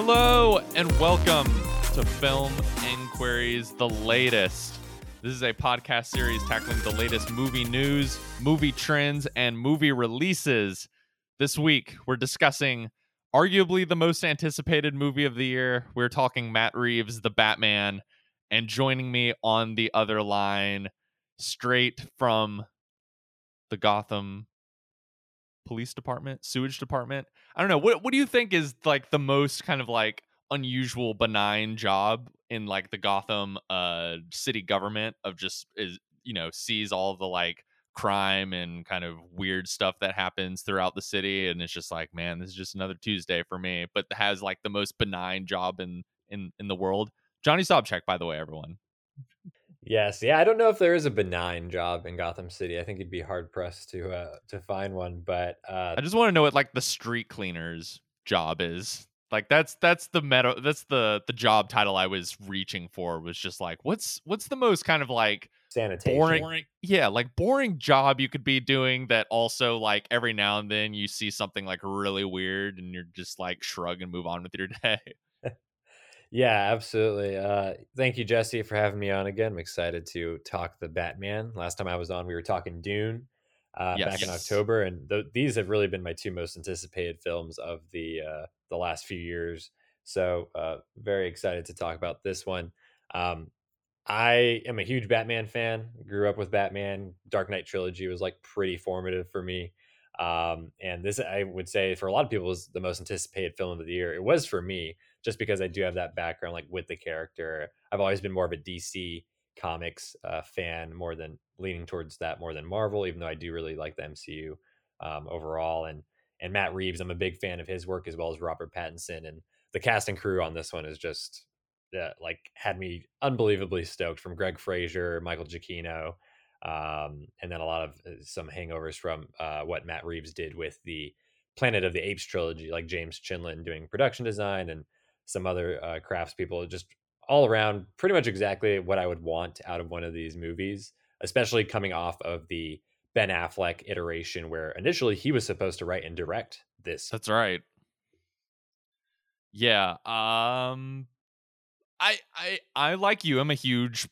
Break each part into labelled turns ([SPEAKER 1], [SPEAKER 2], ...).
[SPEAKER 1] Hello and welcome to Film Inquiries, the latest. This is a podcast series tackling the latest movie news, movie trends, and movie releases. This week, we're discussing arguably the most anticipated movie of the year. We're talking Matt Reeves' The Batman, and joining me on the other line, straight from the Gotham Police Department, Sewage Department. I don't know. What what do you think is like the most kind of like unusual benign job in like the Gotham uh city government of just is you know sees all the like crime and kind of weird stuff that happens throughout the city and it's just like man this is just another Tuesday for me but has like the most benign job in in in the world Johnny Sobchak by the way everyone
[SPEAKER 2] Yes, yeah. I don't know if there is a benign job in Gotham City. I think you'd be hard pressed to uh, to find one. But uh,
[SPEAKER 1] I just want to know what like the street cleaner's job is. Like that's that's the meta that's the the job title I was reaching for was just like what's what's the most kind of like
[SPEAKER 2] sanitation.
[SPEAKER 1] boring, boring yeah like boring job you could be doing that also like every now and then you see something like really weird and you're just like shrug and move on with your day.
[SPEAKER 2] Yeah, absolutely. Uh, thank you, Jesse, for having me on again. I'm excited to talk the Batman. Last time I was on, we were talking Dune uh, yes. back in October, and th- these have really been my two most anticipated films of the uh, the last few years. So, uh, very excited to talk about this one. Um, I am a huge Batman fan. Grew up with Batman. Dark Knight trilogy was like pretty formative for me. Um, and this, I would say, for a lot of people, is the most anticipated film of the year. It was for me just because I do have that background like with the character. I've always been more of a DC comics uh, fan more than leaning towards that more than Marvel, even though I do really like the MCU um, overall. And and Matt Reeves, I'm a big fan of his work as well as Robert Pattinson. And the cast and crew on this one is just uh, like had me unbelievably stoked from Greig Fraser, Michael Giacchino, um, and then a lot of uh, some hangovers from uh, what Matt Reeves did with the Planet of the Apes trilogy, like James Chinlund doing production design and some other uh, craftspeople, just all around pretty much exactly what I would want out of one of these movies, especially coming off of the Ben Affleck iteration where initially he was supposed to write and direct this.
[SPEAKER 1] That's right. Yeah. Um I I I like you. I'm a huge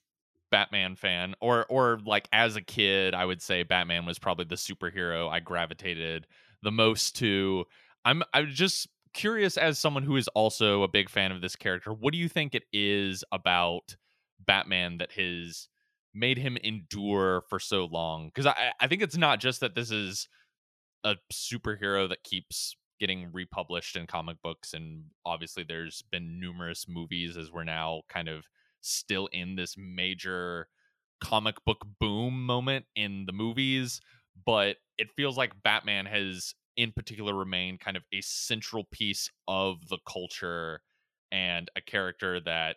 [SPEAKER 1] Batman fan or or like as a kid, I would say Batman was probably the superhero I gravitated the most to. I'm I'm just curious as someone who is also a big fan of this character what do you think it is about batman that has made him endure for so long because I, I think it's not just that this is a superhero that keeps getting republished in comic books and obviously there's been numerous movies as we're now kind of still in this major comic book boom moment in the movies but it feels like batman has in particular remained kind of a central piece of the culture and a character that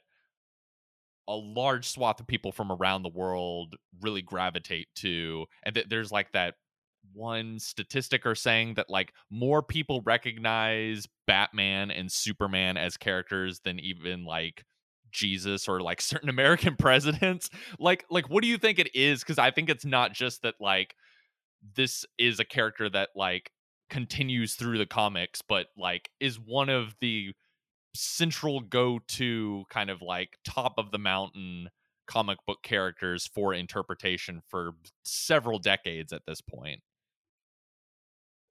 [SPEAKER 1] a large swath of people from around the world really gravitate to and that there's like that one statistic or saying that like more people recognize batman and superman as characters than even like jesus or like certain american presidents like like what do you think it is because i think it's not just that like this is a character that like continues through the comics, but like is one of the central go to kind of like top of the mountain comic book characters for interpretation for several decades at this point.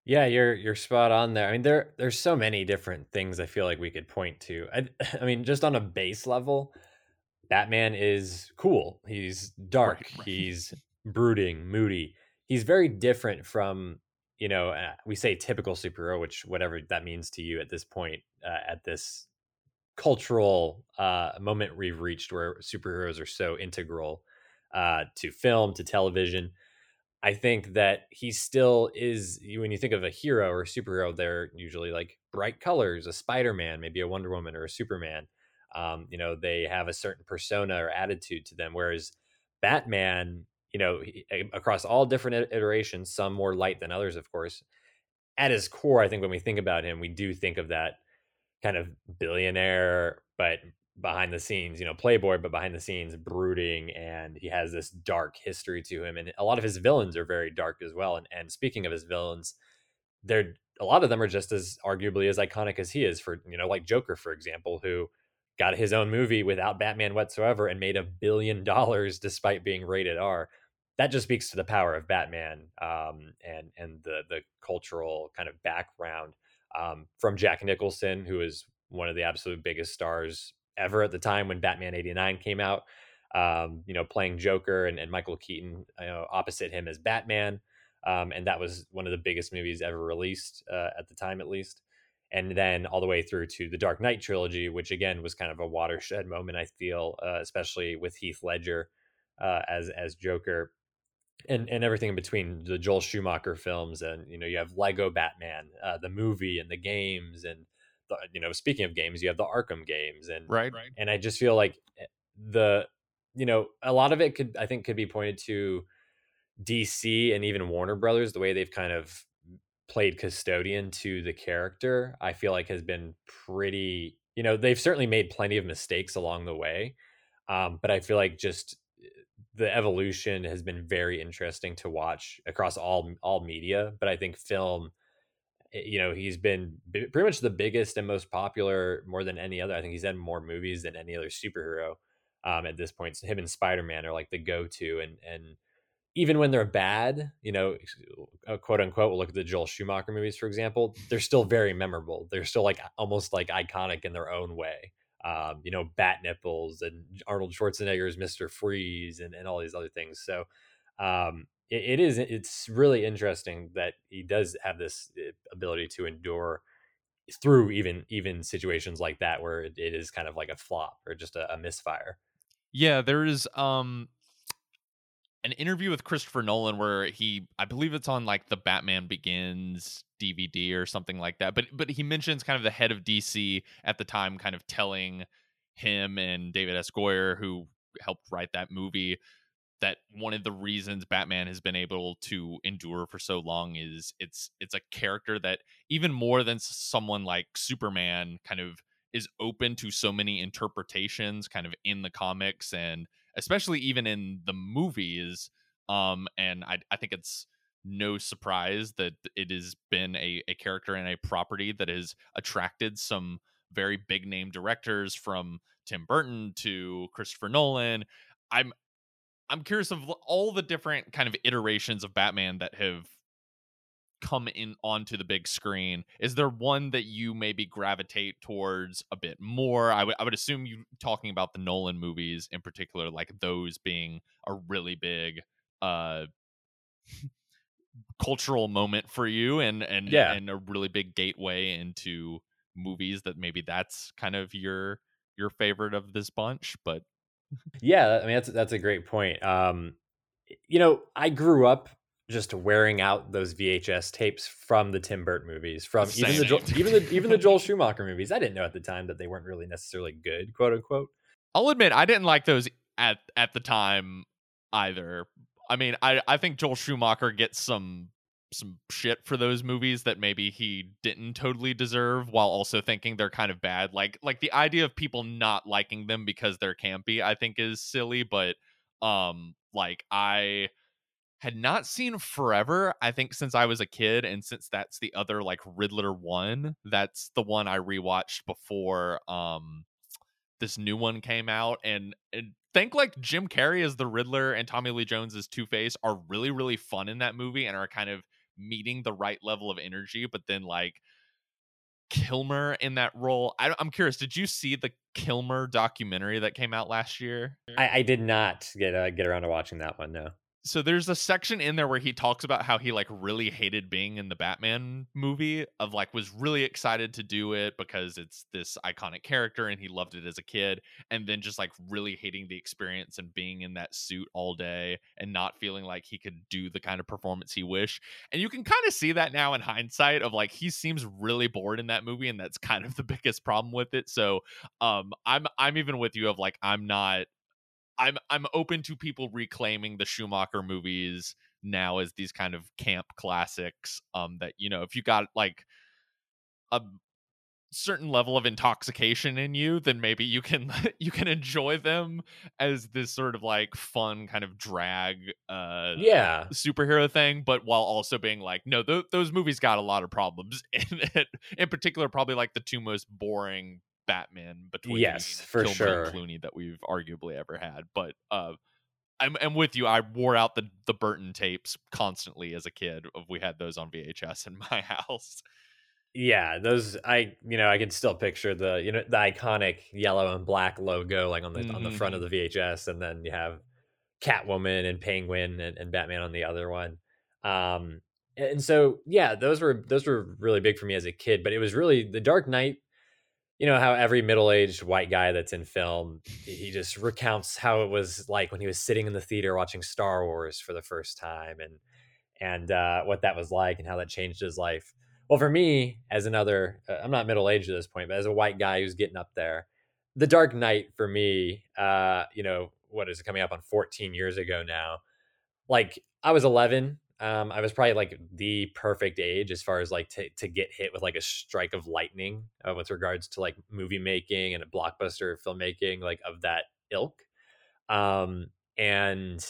[SPEAKER 2] Yeah, you're you're spot on there. I mean, there there's so many different things I feel like we could point to. I, I mean, just on a base level, Batman is cool. He's dark. Right, right. He's brooding, moody. He's very different from you know, uh, we say typical superhero, which whatever that means to you at this point, uh, at this cultural uh, moment we've reached where superheroes are so integral uh, to film, to television. I think that he still is, when you think of a hero or a superhero, they're usually like bright colors, a Spider Man, maybe a Wonder Woman or a Superman. Um, you know, they have a certain persona or attitude to them. Whereas Batman you know, across all different iterations, some more light than others, of course. At his core, I think when we think about him, we do think of that kind of billionaire, but behind the scenes, you know, playboy, but behind the scenes, brooding, and he has this dark history to him. And a lot of his villains are very dark as well. And, and speaking of his villains, they're a lot of them are just as arguably as iconic as he is for you know like Joker for example who got his own movie without Batman whatsoever and made a billion dollars despite being rated R. That just speaks to the power of Batman um, and and the the cultural kind of background um, from Jack Nicholson, who is one of the absolute biggest stars ever at the time when Batman '89 came out. Um, you know, playing Joker and, and Michael Keaton you know, opposite him as Batman. Um, and that was one of the biggest movies ever released uh, at the time, at least. And then all the way through to the Dark Knight trilogy, which again was kind of a watershed moment. I feel, uh, especially with Heath Ledger uh, as as Joker, and and everything in between the Joel Schumacher films, and you know you have Lego Batman, uh, the movie, and the games, and the, you know speaking of games, you have the Arkham games, and
[SPEAKER 1] right, right.
[SPEAKER 2] And I just feel like eh, the you know a lot of it could I think could be pointed to DC and even Warner Brothers, the way they've kind of played custodian to the character, I feel like has been pretty, you know, they've certainly made plenty of mistakes along the way. Um, but I feel like just eh, the evolution has been very interesting to watch across all all media. But I think film, you know, he's been pretty much the biggest and most popular more than any other. I think he's had more movies than any other superhero um, at this point. So him and Spider Man are like the go to, and and even when they're bad, you know, uh, quote unquote, we'll look at the Joel Schumacher movies, for example, they're still very memorable. They're still like almost like iconic in their own way. Um, you know, Bat Nipples and Arnold Schwarzenegger's Mr. Freeze and, and all these other things. So um, it, it is, it's really interesting that he does have this uh, ability to endure through even, even situations like that, where it, it is kind of like a flop or just a, a misfire.
[SPEAKER 1] Yeah, there is um an interview with Christopher Nolan where he I believe it's on like the Batman Begins DVD or something like that. But but he mentions kind of the head of DC at the time kind of telling him and David S. Goyer who helped write that movie that one of the reasons Batman has been able to endure for so long is it's it's a character that even more than someone like Superman kind of is open to so many interpretations kind of in the comics and especially even in the movies. Um, and I, I think it's no surprise that it has been a, a character and a property that has attracted some very big name directors from Tim Burton to Christopher Nolan. I'm I'm curious of all the different kind of iterations of Batman that have come in onto the big screen is there one that you maybe gravitate towards a bit more I would I would assume you talking about the nolan movies in particular like those being a really big uh cultural moment for you and and
[SPEAKER 2] yeah.
[SPEAKER 1] and a really big gateway into movies that maybe that's kind of your your favorite of this bunch but
[SPEAKER 2] yeah i mean that's that's a great point um you know i grew up just wearing out those VHS tapes from the Tim Burton movies, from even the even the even the Joel Schumacher movies. I didn't know at the time that they weren't really necessarily good, quote unquote.
[SPEAKER 1] I'll admit I didn't like those at at the time either. I mean, I I think Joel Schumacher gets some some shit for those movies that maybe he didn't totally deserve while also thinking they're kind of bad. Like like the idea of people not liking them because they're campy, I think is silly, but um like I had not seen forever i think since i was a kid and since that's the other like riddler one that's the one i rewatched before um this new one came out and, and think like jim carrey as the riddler and tommy lee jones as two-face are really really fun in that movie and are kind of meeting the right level of energy but then like kilmer in that role I, am curious did you see the kilmer documentary that came out last year?
[SPEAKER 2] I, I did not get uh, get around to watching that one no
[SPEAKER 1] so there's a section in there where he talks about how he like really hated being in the Batman movie of like was really excited to do it because it's this iconic character and he loved it as a kid and then just like really hating the experience and being in that suit all day and not feeling like he could do the kind of performance he wished. And you can kind of see that now in hindsight of like he seems really bored in that movie and that's kind of the biggest problem with it. So um I'm I'm even with you of like I'm not I'm I'm open to people reclaiming the Schumacher movies now as these kind of camp classics. Um, that you know, if you got like a certain level of intoxication in you then maybe you can you can enjoy them as this sort of like fun kind of drag uh
[SPEAKER 2] yeah
[SPEAKER 1] superhero thing but while also being like no th- those movies got a lot of problems in it in particular probably like the two most boring batman between
[SPEAKER 2] yes for
[SPEAKER 1] Kilmer
[SPEAKER 2] sure
[SPEAKER 1] and clooney that we've arguably ever had but uh I'm, I'm with you. I wore out the the Burton tapes constantly as a kid. We had those on VHS in my house.
[SPEAKER 2] Yeah, those I you know I can still picture the you know the iconic yellow and black logo like on the mm-hmm. on the front of mm-hmm. the VHS, and then you have Catwoman and Penguin and, and Batman on the other one. Um, and so yeah, those were those were really big for me as a kid. But it was really the Dark Knight. You know how every middle aged white guy that's in film, he just recounts how it was like when he was sitting in the theater watching Star Wars for the first time, and and uh, what that was like, and how that changed his life well, for me, as another, uh, I'm not middle aged at this point, but as a white guy who's getting up there, The Dark Knight for me, uh, you know, what is it coming up on 14 years ago now? Like I was 11. Um, I was probably like the perfect age as far as like to, to get hit with like a strike of lightning uh, with regards to like movie making and a blockbuster filmmaking, like of that ilk. Um, and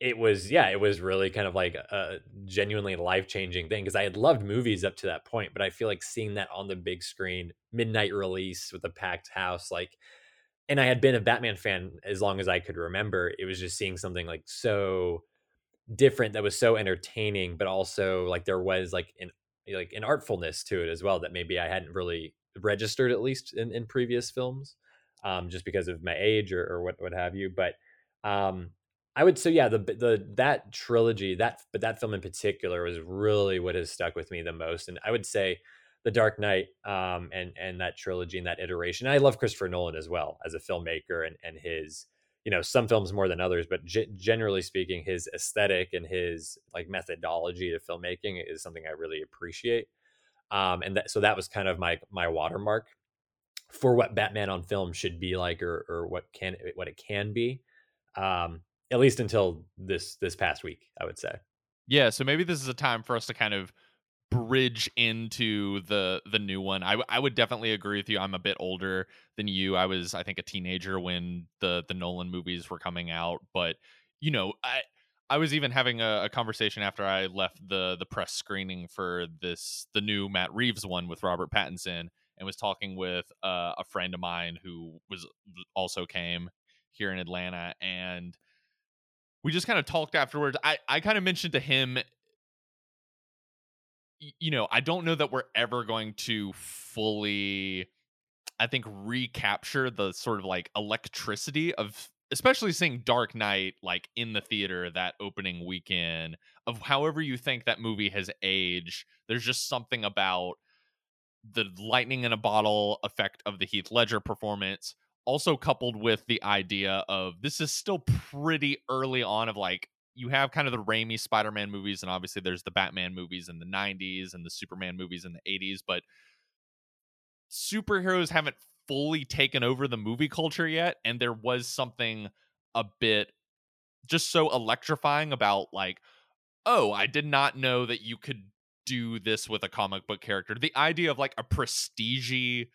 [SPEAKER 2] it was yeah it was really kind of like a genuinely life-changing thing because i had loved movies up to that point but i feel like seeing that on the big screen midnight release with a packed house like and i had been a batman fan as long as i could remember it was just seeing something like so different that was so entertaining but also like there was like an like an artfulness to it as well that maybe i hadn't really registered at least in, in previous films um, just because of my age or, or what what have you but um I would say, yeah, the the that trilogy, that but that film in particular was really what has stuck with me the most. And I would say, The Dark Knight, um, and and that trilogy and that iteration. And I love Christopher Nolan as well as a filmmaker and and his, you know, some films more than others, but g- generally speaking, his aesthetic and his like methodology to filmmaking is something I really appreciate. Um, and that so that was kind of my my watermark for what Batman on film should be like, or or what can what it can be. Um, at least until this this past week, I would say.
[SPEAKER 1] Yeah, so maybe this is a time for us to kind of bridge into the the new one. I I would definitely agree with you. I'm a bit older than you. I was I think a teenager when the the Nolan movies were coming out, but you know, I I was even having a, a, conversation after I left the the press screening for this the new Matt Reeves one with Robert Pattinson and was talking with uh, a friend of mine who was also came here in Atlanta and we just kind of talked afterwards. I I kind of mentioned to him you know, I don't know that we're ever going to fully I think recapture the sort of like electricity of especially seeing Dark Knight like in the theater that opening weekend of however you think that movie has aged. There's just something about the lightning in a bottle effect of the Heath Ledger performance also coupled with the idea of this is still pretty early on of like you have kind of the Raimi Spider-Man movies and obviously there's the Batman movies in the 90s and the Superman movies in the 80s but superheroes haven't fully taken over the movie culture yet and there was something a bit just so electrifying about like oh I did not know that you could do this with a comic book character. The idea of like a prestige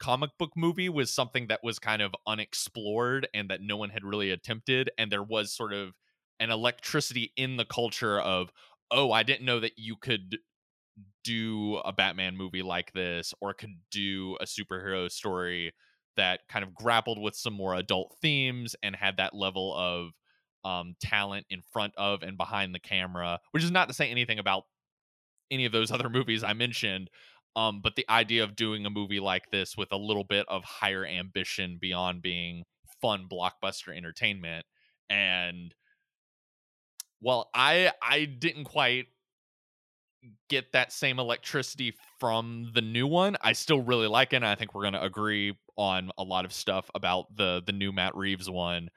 [SPEAKER 1] comic book movie was something that was kind of unexplored and that no one had really attempted and there was sort of an electricity in the culture of oh i didn't know that you could do a batman movie like this or could do a superhero story that kind of grappled with some more adult themes and had that level of um, talent in front of and behind the camera which is not to say anything about any of those other movies i mentioned um, but the idea of doing a movie like this with a little bit of higher ambition beyond being fun blockbuster entertainment and well i i didn't quite get that same electricity from the new one i still really like it and i think we're going to agree on a lot of stuff about the the new matt reeves one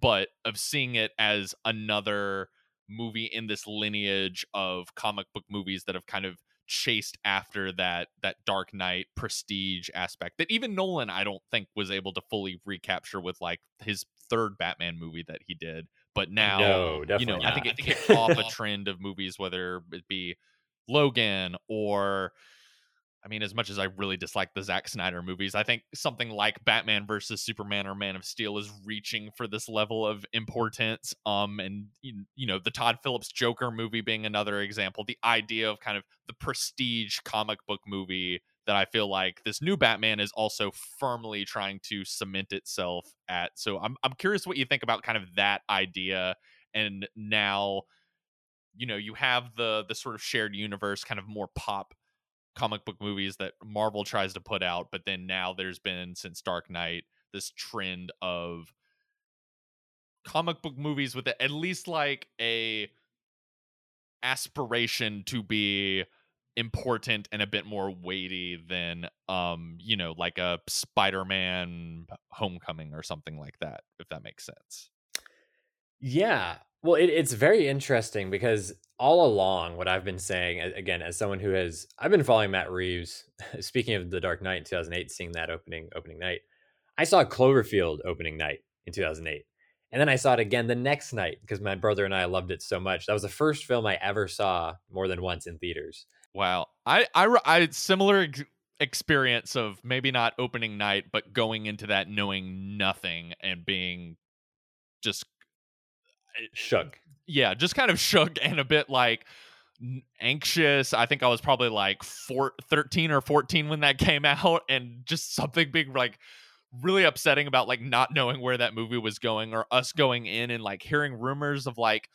[SPEAKER 1] but of seeing it as another movie in this lineage of comic book movies that have kind of chased after that that Dark Knight prestige aspect that even Nolan I don't think was able to fully recapture with like his third Batman movie that he did. But now, no, you know, not. I think it kicked off a trend of movies, whether it be Logan or I mean, as much as I really dislike the Zack Snyder movies, I think something like Batman versus Superman or Man of Steel is reaching for this level of importance. Um, and you know, the Todd Phillips Joker movie being another example. The idea of kind of the prestige comic book movie that I feel like this new Batman is also firmly trying to cement itself at. So I'm I'm curious what you think about kind of that idea and now you know you have the the sort of shared universe kind of more pop comic book movies that Marvel tries to put out, but then now there's been since Dark Knight this trend of comic book movies with at least like a aspiration to be important and a bit more weighty than um you know like a spider-man homecoming or something like that if that makes sense.
[SPEAKER 2] Yeah. Well it, it's very interesting because all along what i've been saying again as someone who has i've been following matt reeves speaking of the dark knight in 2008 seeing that opening opening night i saw cloverfield opening night in 2008 and then i saw it again the next night because my brother and i loved it so much. That was the first film i ever saw more than once in theaters
[SPEAKER 1] Wow. I I I similar experience of maybe not opening night but going into that knowing nothing and being just
[SPEAKER 2] eh, shook.
[SPEAKER 1] Yeah, just kind of shook and a bit like anxious. I think I was probably like four, 13 or 14 when that came out and just something being like really upsetting about like not knowing where that movie was going or us going in and like hearing rumors of like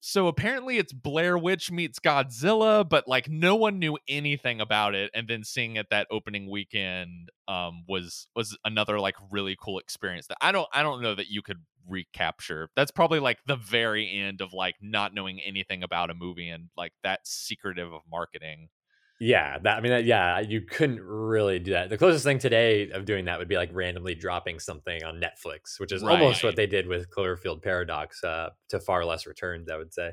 [SPEAKER 1] so apparently it's Blair Witch meets Godzilla, but like no one knew anything about it. And then seeing it that opening weekend um, was was another like really cool experience that I don't I don't know that you could recapture. That's probably like the very end of like not knowing anything about a movie and like that secretive of marketing.
[SPEAKER 2] Yeah, that I mean, that, yeah, you couldn't really do that. The closest thing today of doing that would be like randomly dropping something on Netflix, which is right. almost what they did with Cloverfield Paradox, uh, to far less returns, I would say.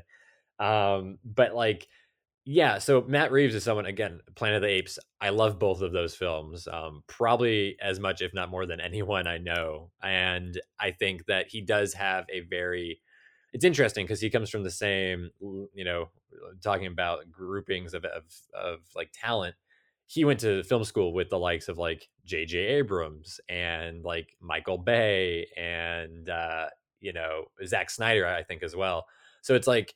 [SPEAKER 2] Um, but like, yeah, so Matt Reeves is someone again, Planet of the Apes. I love both of those films, um, probably as much, if not more, than anyone I know, and I think that he does have a very it's interesting because he comes from the same, you know, talking about groupings of, of, of like talent. He went to film school with the likes of like J.J. Abrams and like Michael Bay and, uh, you know, Zack Snyder, I think, as well. So it's like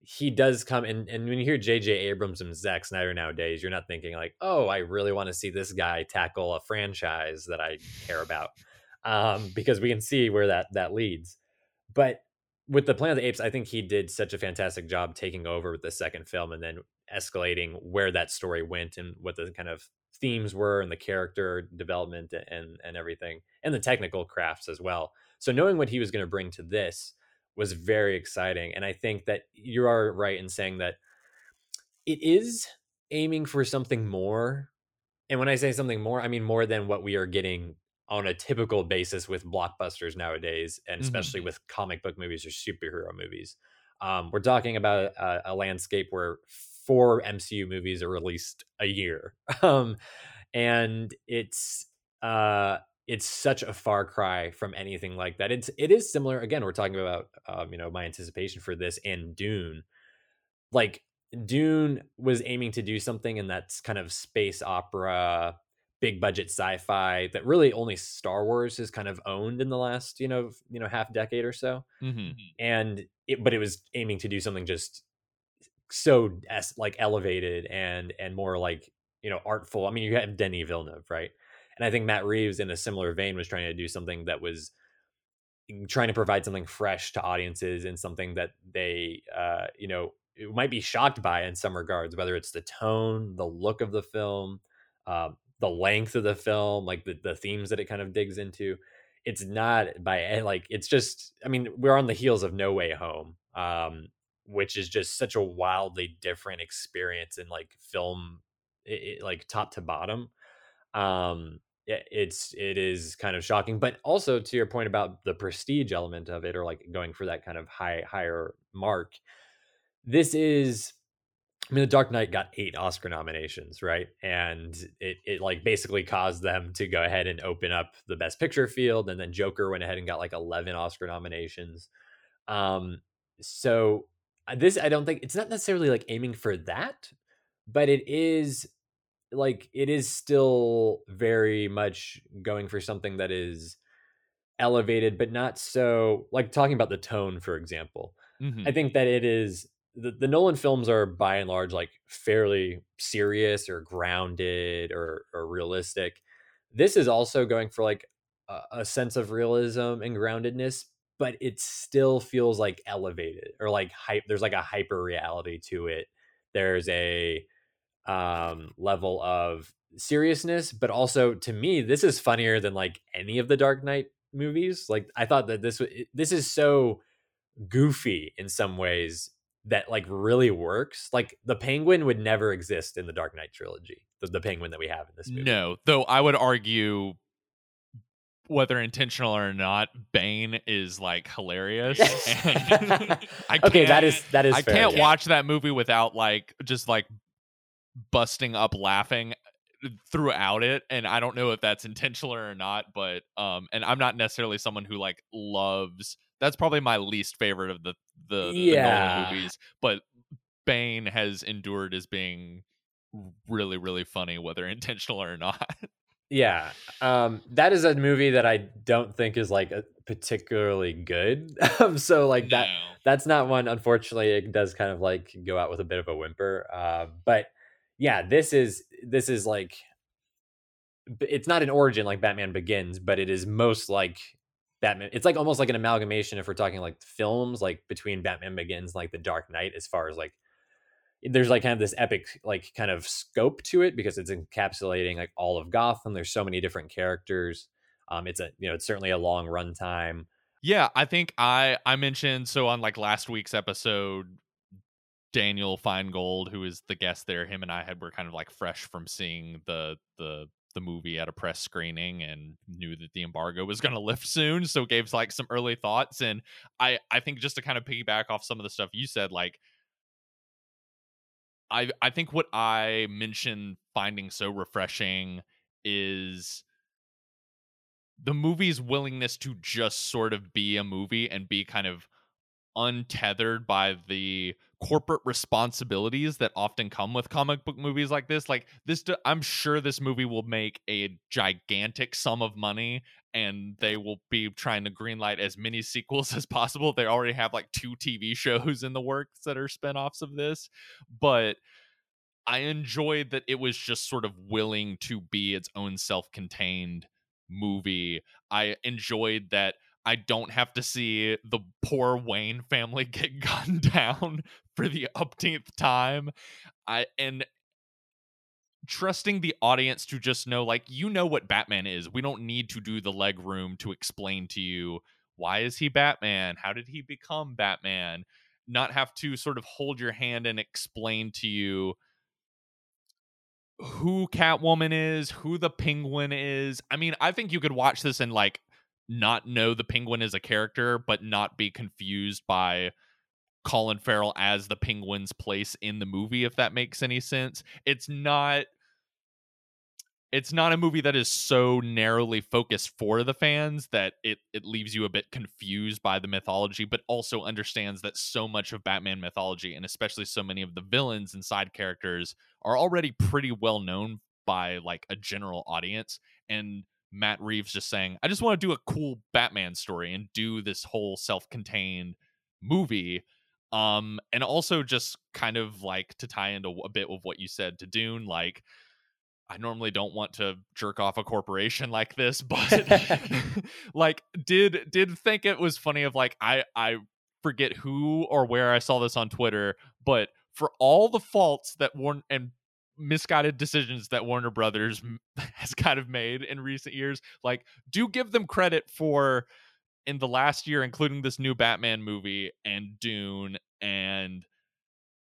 [SPEAKER 2] he does come and, and when you hear J.J. Abrams and Zack Snyder nowadays, you're not thinking like, oh, I really want to see this guy tackle a franchise that I care about. Um, because we can see where that that leads. But with the Planet of the Apes, I think he did such a fantastic job taking over with the second film and then escalating where that story went and what the kind of themes were and the character development and and everything and the technical crafts as well. So knowing what he was going to bring to this was very exciting and I think that you are right in saying that it is aiming for something more. And when I say something more, I mean more than what we are getting on a typical basis with blockbusters nowadays, and especially mm-hmm. with comic book movies or superhero movies. Um, we're talking about a, a, landscape where four MCU movies are released a year, um, and it's uh, it's such a far cry from anything like that. It's it is similar. Again, we're talking about um, you know my anticipation for this and Dune. Like Dune was aiming to do something in that kind of space opera big budget sci-fi that really only Star Wars has kind of owned in the last you know you know half decade or so, mm-hmm. and it, but it was aiming to do something just so as like elevated and and more like you know artful. I mean, you have Denis Villeneuve, right? And I think Matt Reeves, in a similar vein, was trying to do something that was trying to provide something fresh to audiences and something that they, uh, you know, might be shocked by in some regards, whether it's the tone, the look of the film, uh, the length of the film, like the, the themes that it kind of digs into. It's not by like it's just. I mean, we're on the heels of No Way Home, um, which is just such a wildly different experience in like film, it, it, like top to bottom. Um, it, it's it is kind of shocking, but also to your point about the prestige element of it, or like going for that kind of high higher mark. This is I mean, The Dark Knight got eight Oscar nominations, right? And it, it like basically caused them to go ahead and open up the Best Picture field, and then Joker went ahead and got like eleven Oscar nominations. Um, so uh, this I don't think it's not necessarily like aiming for that, but it is like it is still very much going for something that is elevated, but not so like talking about the tone, for example. Mm-hmm. I think that it is the, the Nolan films are by and large like fairly serious or grounded or, or realistic. This is also going for like a, a sense of realism and groundedness, but it still feels like elevated or like hype. There's like a hyper reality to it. There's a um, level of seriousness, but also to me, this is funnier than like any of the Dark Knight movies. Like I thought that this this is so goofy in some ways that like really works. Like the penguin would never exist in the Dark Knight trilogy. The, the penguin that we have in this movie.
[SPEAKER 1] No, though I would argue whether intentional or not, Bane is like hilarious.
[SPEAKER 2] okay, that is that is.
[SPEAKER 1] I fair. can't watch that movie without like just like busting up laughing throughout it and i don't know if that's intentional or not but um and i'm not necessarily someone who like loves that's probably my least favorite of the the, yeah. the movies but bane has endured as being really really funny whether intentional or not
[SPEAKER 2] yeah um that is a movie that i don't think is like particularly good um so like no. that that's not one unfortunately it does kind of like go out with a bit of a whimper uh but yeah, this is this is like it's not an origin like Batman Begins, but it is most like Batman. It's like almost like an amalgamation if we're talking like films, like between Batman Begins, like The Dark Knight, as far as like there's like kind of this epic like kind of scope to it because it's encapsulating like all of Gotham. There's so many different characters. Um, it's a you know it's certainly a long runtime.
[SPEAKER 1] Yeah, I think I I mentioned so on like last week's episode Daniel Feingold, who is the guest there, him and I had were kind of like fresh from seeing the the the movie at a press screening and knew that the embargo was going to lift soon so gave like some early thoughts and i i think just to kind of piggyback off some of the stuff you said like i i think what i mentioned finding so refreshing is the movie's willingness to just sort of be a movie and be kind of untethered by the corporate responsibilities that often come with comic book movies like this like this i'm sure this movie will make a gigantic sum of money and they will be trying to greenlight as many sequels as possible. They already have like two tv shows in the works that are spin-offs of this but i enjoyed that it was just sort of willing to be its own self-contained movie. I enjoyed that I don't have to see the poor Wayne family get gunned down for the upteenth time. I and trusting the audience to just know like you know what Batman is. We don't need to do the leg room to explain to you why is he Batman? How did he become Batman? Not have to sort of hold your hand and explain to you who Catwoman is, who the Penguin is. I mean, I think you could watch this and like not know the penguin is a character but not be confused by Colin Farrell as the penguin's place in the movie if that makes any sense. It's not it's not a movie that is so narrowly focused for the fans that it it leaves you a bit confused by the mythology but also understands that so much of Batman mythology and especially so many of the villains and side characters are already pretty well known by like a general audience and Matt Reeves just saying, I just want to do a cool Batman story and do this whole self contained movie. Um, and also just kind of like to tie into a bit of what you said to Dune, like, I normally don't want to jerk off a corporation like this, but like did did think it was funny of like I I forget who or where I saw this on Twitter, but for all the faults that Warren and misguided decisions that Warner Brothers has kind of made in recent years. Like, do give them credit for in the last year, including this new Batman movie and Dune and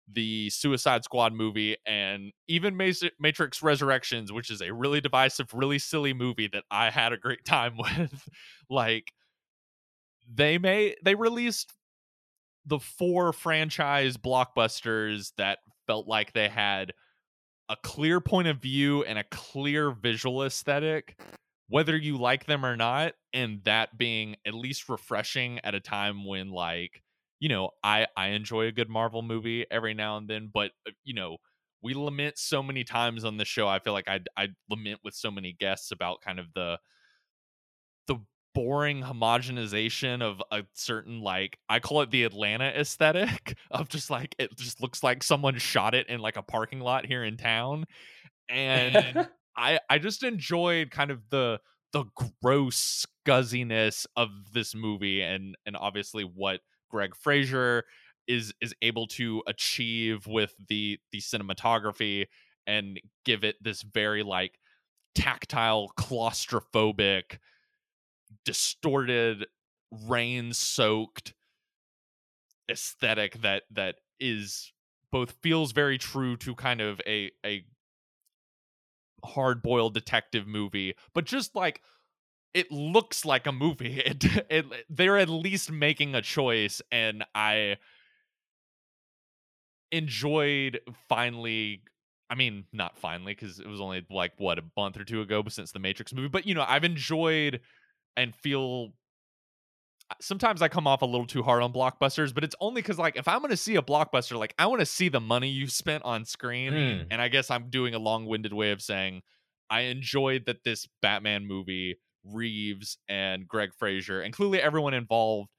[SPEAKER 1] the Suicide Squad movie and even Matrix Resurrections, which is a really divisive, really silly movie that I had a great time with. like, they may they released the four franchise blockbusters that felt like they had a clear point of view and a clear visual aesthetic whether you like them or not and that being at least refreshing at a time when like you know i i enjoy a good marvel movie every now and then but uh, you know we lament so many times on the show. I feel like I I lament with so many guests about kind of the the boring homogenization of a certain like I call it the Atlanta aesthetic of just like it just looks like someone shot it in like a parking lot here in town. And I I just enjoyed kind of the the gross scuzziness of this movie and and obviously what Greig Fraser is is able to achieve with the the cinematography and give it this very like tactile claustrophobic distorted rain soaked aesthetic that that is both feels very true to kind of a a hard boiled detective movie but just like it looks like a movie it, it they're at least making a choice and i enjoyed finally I mean, not finally, because it was only like what a month or two ago since the Matrix movie. But you know, I've enjoyed and feel sometimes I come off a little too hard on blockbusters, but it's only because like if I'm gonna see a blockbuster, like I want to see the money you spent on screen. Mm. And I guess I'm doing a long-winded way of saying I enjoyed that this Batman movie, Reeves and Greig Fraser, and clearly everyone involved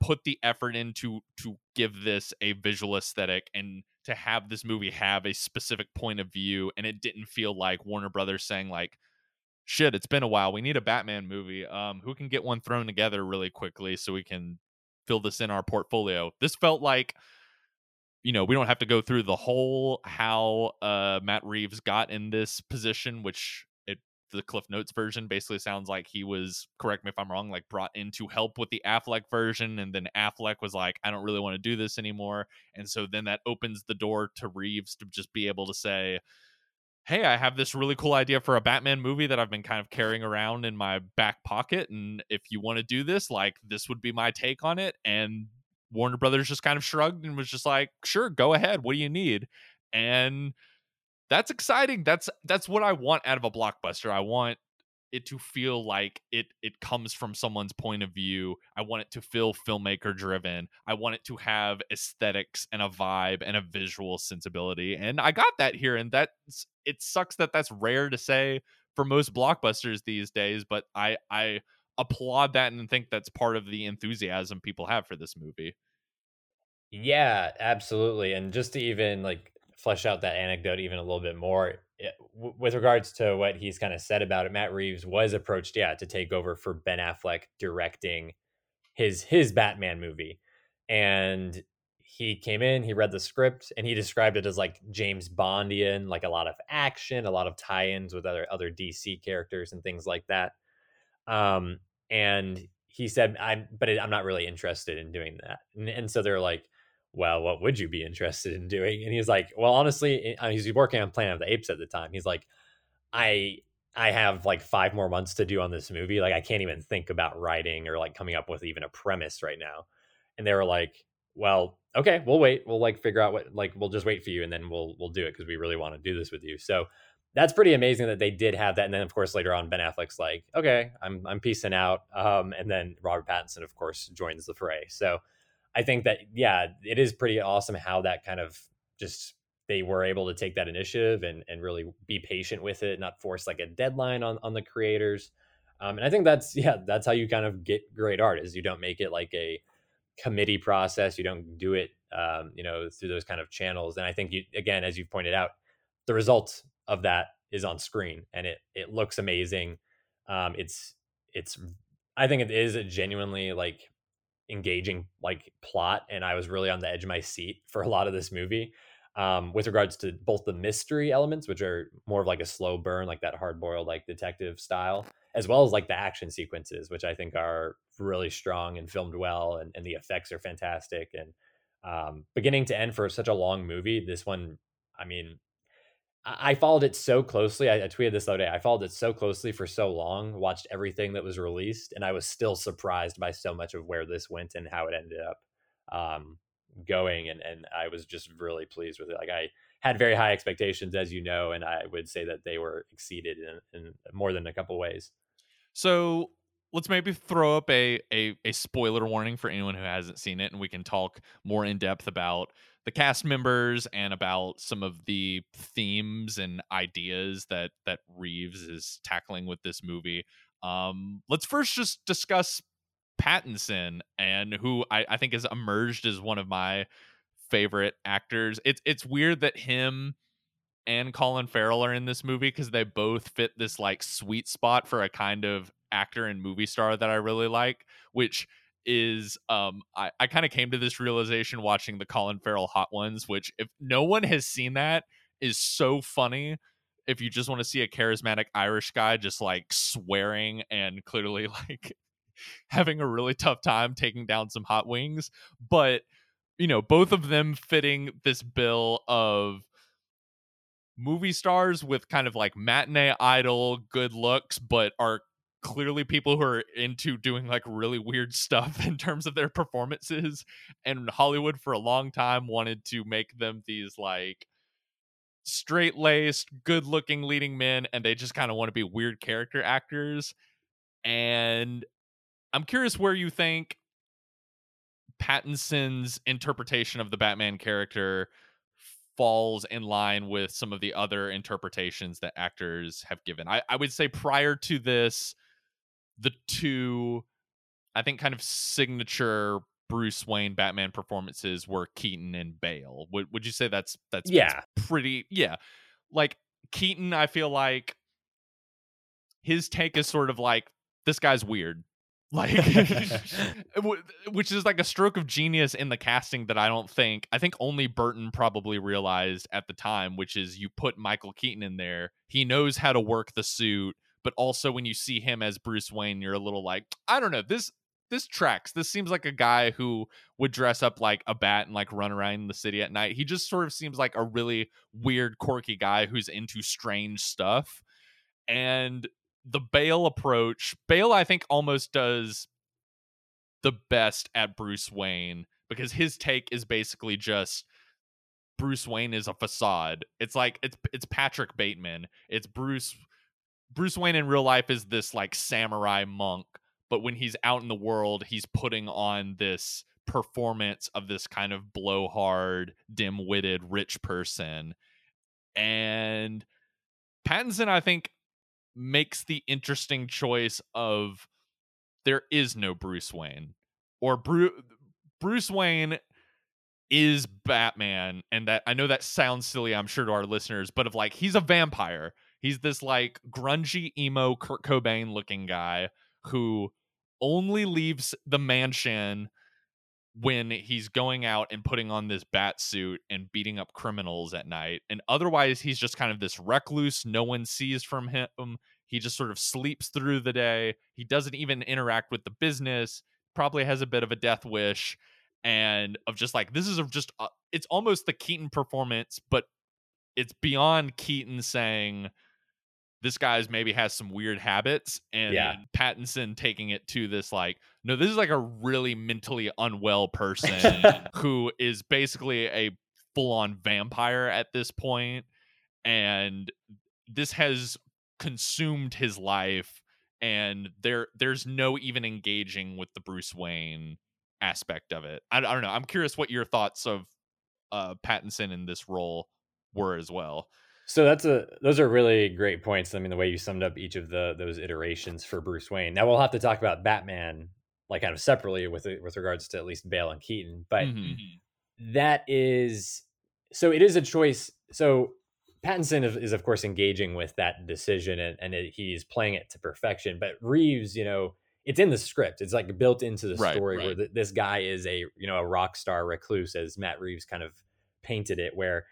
[SPEAKER 1] put the effort into to give this a visual aesthetic and to have this movie have a specific point of view and it didn't feel like Warner Brothers saying like shit, it's been a while. We need a Batman movie. Um, who can get one thrown together really quickly so we can fill this in our portfolio? This felt like, you know, we don't have to go through the whole how uh Matt Reeves got in this position, which it the Cliff Notes version basically sounds like he was, correct me if I'm wrong, like brought in to help with the Affleck version, and then Affleck was like, I don't really want to do this anymore. And so then that opens the door to Reeves to just be able to say, hey, I have this really cool idea for a Batman movie that I've been kind of carrying around in my back pocket. And if you want to do this, like, this would be my take on it. And Warner Brothers just kind of shrugged and was just like, sure, go ahead. What do you need? And that's exciting. That's that's what I want out of a blockbuster. I want it to feel like it it comes from someone's point of view. I want it to feel filmmaker driven. I want it to have aesthetics and a vibe and a visual sensibility. And I got that here and that's it sucks that that's rare to say for most blockbusters these days, but I I applaud that and think that's part of the enthusiasm people have for this movie.
[SPEAKER 2] Yeah, absolutely. And just to even like flesh out that anecdote even a little bit more, eh, with regards to what he's kind of said about it, Matt Reeves was approached, yeah, to take over for Ben Affleck directing his his Batman movie, and he came in, he read the script, and he described it as like James Bondian, like a lot of action, a lot of tie-ins with other other DC characters and things like that. Um, and he said, "I'm, but I'm not really interested in doing that." And, and so they're like, well, what would you be interested in doing? And he's like, well, honestly, he's working on Planet of the Apes at the time. He's like, I I have like five more months to do on this movie. Like I can't even think about writing or like coming up with even a premise right now. And they were like, well, okay, we'll wait. We'll like figure out what like we'll just wait for you and then we'll we'll do it because we really want to do this with you. So that's pretty amazing that they did have that. And then of course later on Ben Affleck's like, okay, I'm I'm peacing out. Um, and then Robert Pattinson, of course, joins the fray. So I think that yeah, it is pretty awesome how that kind of just they were able to take that initiative and and really be patient with it, not force like a deadline on on the creators. Um, and I think that's yeah, that's how you kind of get great art is you don't make it like a committee process. You don't do it um, you know through those kind of channels. And I think you again, as you've pointed out, the result of that is on screen and it it looks amazing. Um, it's it's I think it is a genuinely like engaging like plot and i was really on the edge of my seat for a lot of this movie um, with regards to both the mystery elements which are more of like a slow burn like that hard boiled like detective style as well as like the action sequences which i think are really strong and filmed well and, and the effects are fantastic and um, beginning to end for such a long movie this one i mean I followed it so closely. I, I, tweeted this the other day. I followed it so closely for so long, watched everything that was released, and I was still surprised by so much of where this went and how it ended up um, going. And and I was just really pleased with it. Like I had very high expectations, as you know, and I would say that they were exceeded in, in more than a couple ways.
[SPEAKER 1] So let's maybe throw up a, a a spoiler warning for anyone who hasn't seen it and we can talk more in depth about the cast members and about some of the themes and ideas that that Reeves is tackling with this movie. Um, let's first just discuss Pattinson and who I, I think has emerged as one of my favorite actors. It's it's weird that him and Colin Farrell are in this movie because they both fit this like sweet spot for a kind of actor and movie star that I really like, which is um I, I kind of came to this realization watching the Colin Farrell Hot Ones, which if no one has seen that is so funny. If you just want to see a charismatic Irish guy just like swearing and clearly like having a really tough time taking down some hot wings, but you know, both of them fitting this bill of movie stars with kind of like matinee idol good looks, but are clearly people who are into doing like really weird stuff in terms of their performances. And Hollywood for a long time wanted to make them these like straight laced, good looking leading men, and they just kind of want to be weird character actors. And I'm curious where you think Pattinson's interpretation of the Batman character falls in line with some of the other interpretations that actors have given. I, I would say prior to this, the two, I think, kind of signature Bruce Wayne Batman performances were Keaton and Bale. Would would you say that's that's
[SPEAKER 2] yeah
[SPEAKER 1] that's pretty yeah like Keaton? I feel like his take is sort of like this guy's weird like which is like a stroke of genius in the casting that i don't think i think only burton probably realized at the time which is you put michael keaton in there he knows how to work the suit but also when you see him as bruce wayne you're a little like i don't know this this tracks. This seems like a guy who would dress up like a bat and like run around the city at night. He just sort of seems like a really weird quirky guy who's into strange stuff. And the Bale approach, Bale I think almost does the best at Bruce Wayne because his take is basically just Bruce Wayne is a facade. It's like it's it's Patrick Bateman. It's Bruce Bruce Wayne in real life is this like samurai monk, but when he's out in the world, he's putting on this performance of this kind of blowhard, dim-witted rich person. And Pattinson I think makes the interesting choice of there is no Bruce Wayne or Bruce Bruce Wayne is Batman and that I know that sounds silly I'm sure to our listeners but of like he's a vampire. He's this like grungy emo Kurt Cobain looking guy who only leaves the mansion when he's going out and putting on this bat suit and beating up criminals at night. And otherwise, he's just kind of this recluse. No one sees from him. He just sort of sleeps through the day. He doesn't even interact with the business. Probably has a bit of a death wish and of just like this is just uh, it's almost the Keaton performance, but it's beyond Keaton saying this guy's maybe has some weird habits and yeah. Pattinson taking it to this like no this is like a really mentally unwell person who is basically a full on vampire at this point and this has consumed his life and there there's no even engaging with the Bruce Wayne aspect of it. I, I don't know. I'm curious what your thoughts of uh Pattinson in this role were as well.
[SPEAKER 2] So that's a those are really great points. I mean, the way you summed up each of the those iterations for Bruce Wayne. Now we'll have to talk about Batman like kind of separately with with regards to at least Bale and Keaton, but mm-hmm. mm-hmm. that is so it is a choice. So Pattinson is, is of course engaging with that decision and, and it, he's playing it to perfection. But Reeves, you know, it's in the script. It's like built into the right, story right. where th- this guy is a you know a rock star recluse, as Matt Reeves kind of painted it, where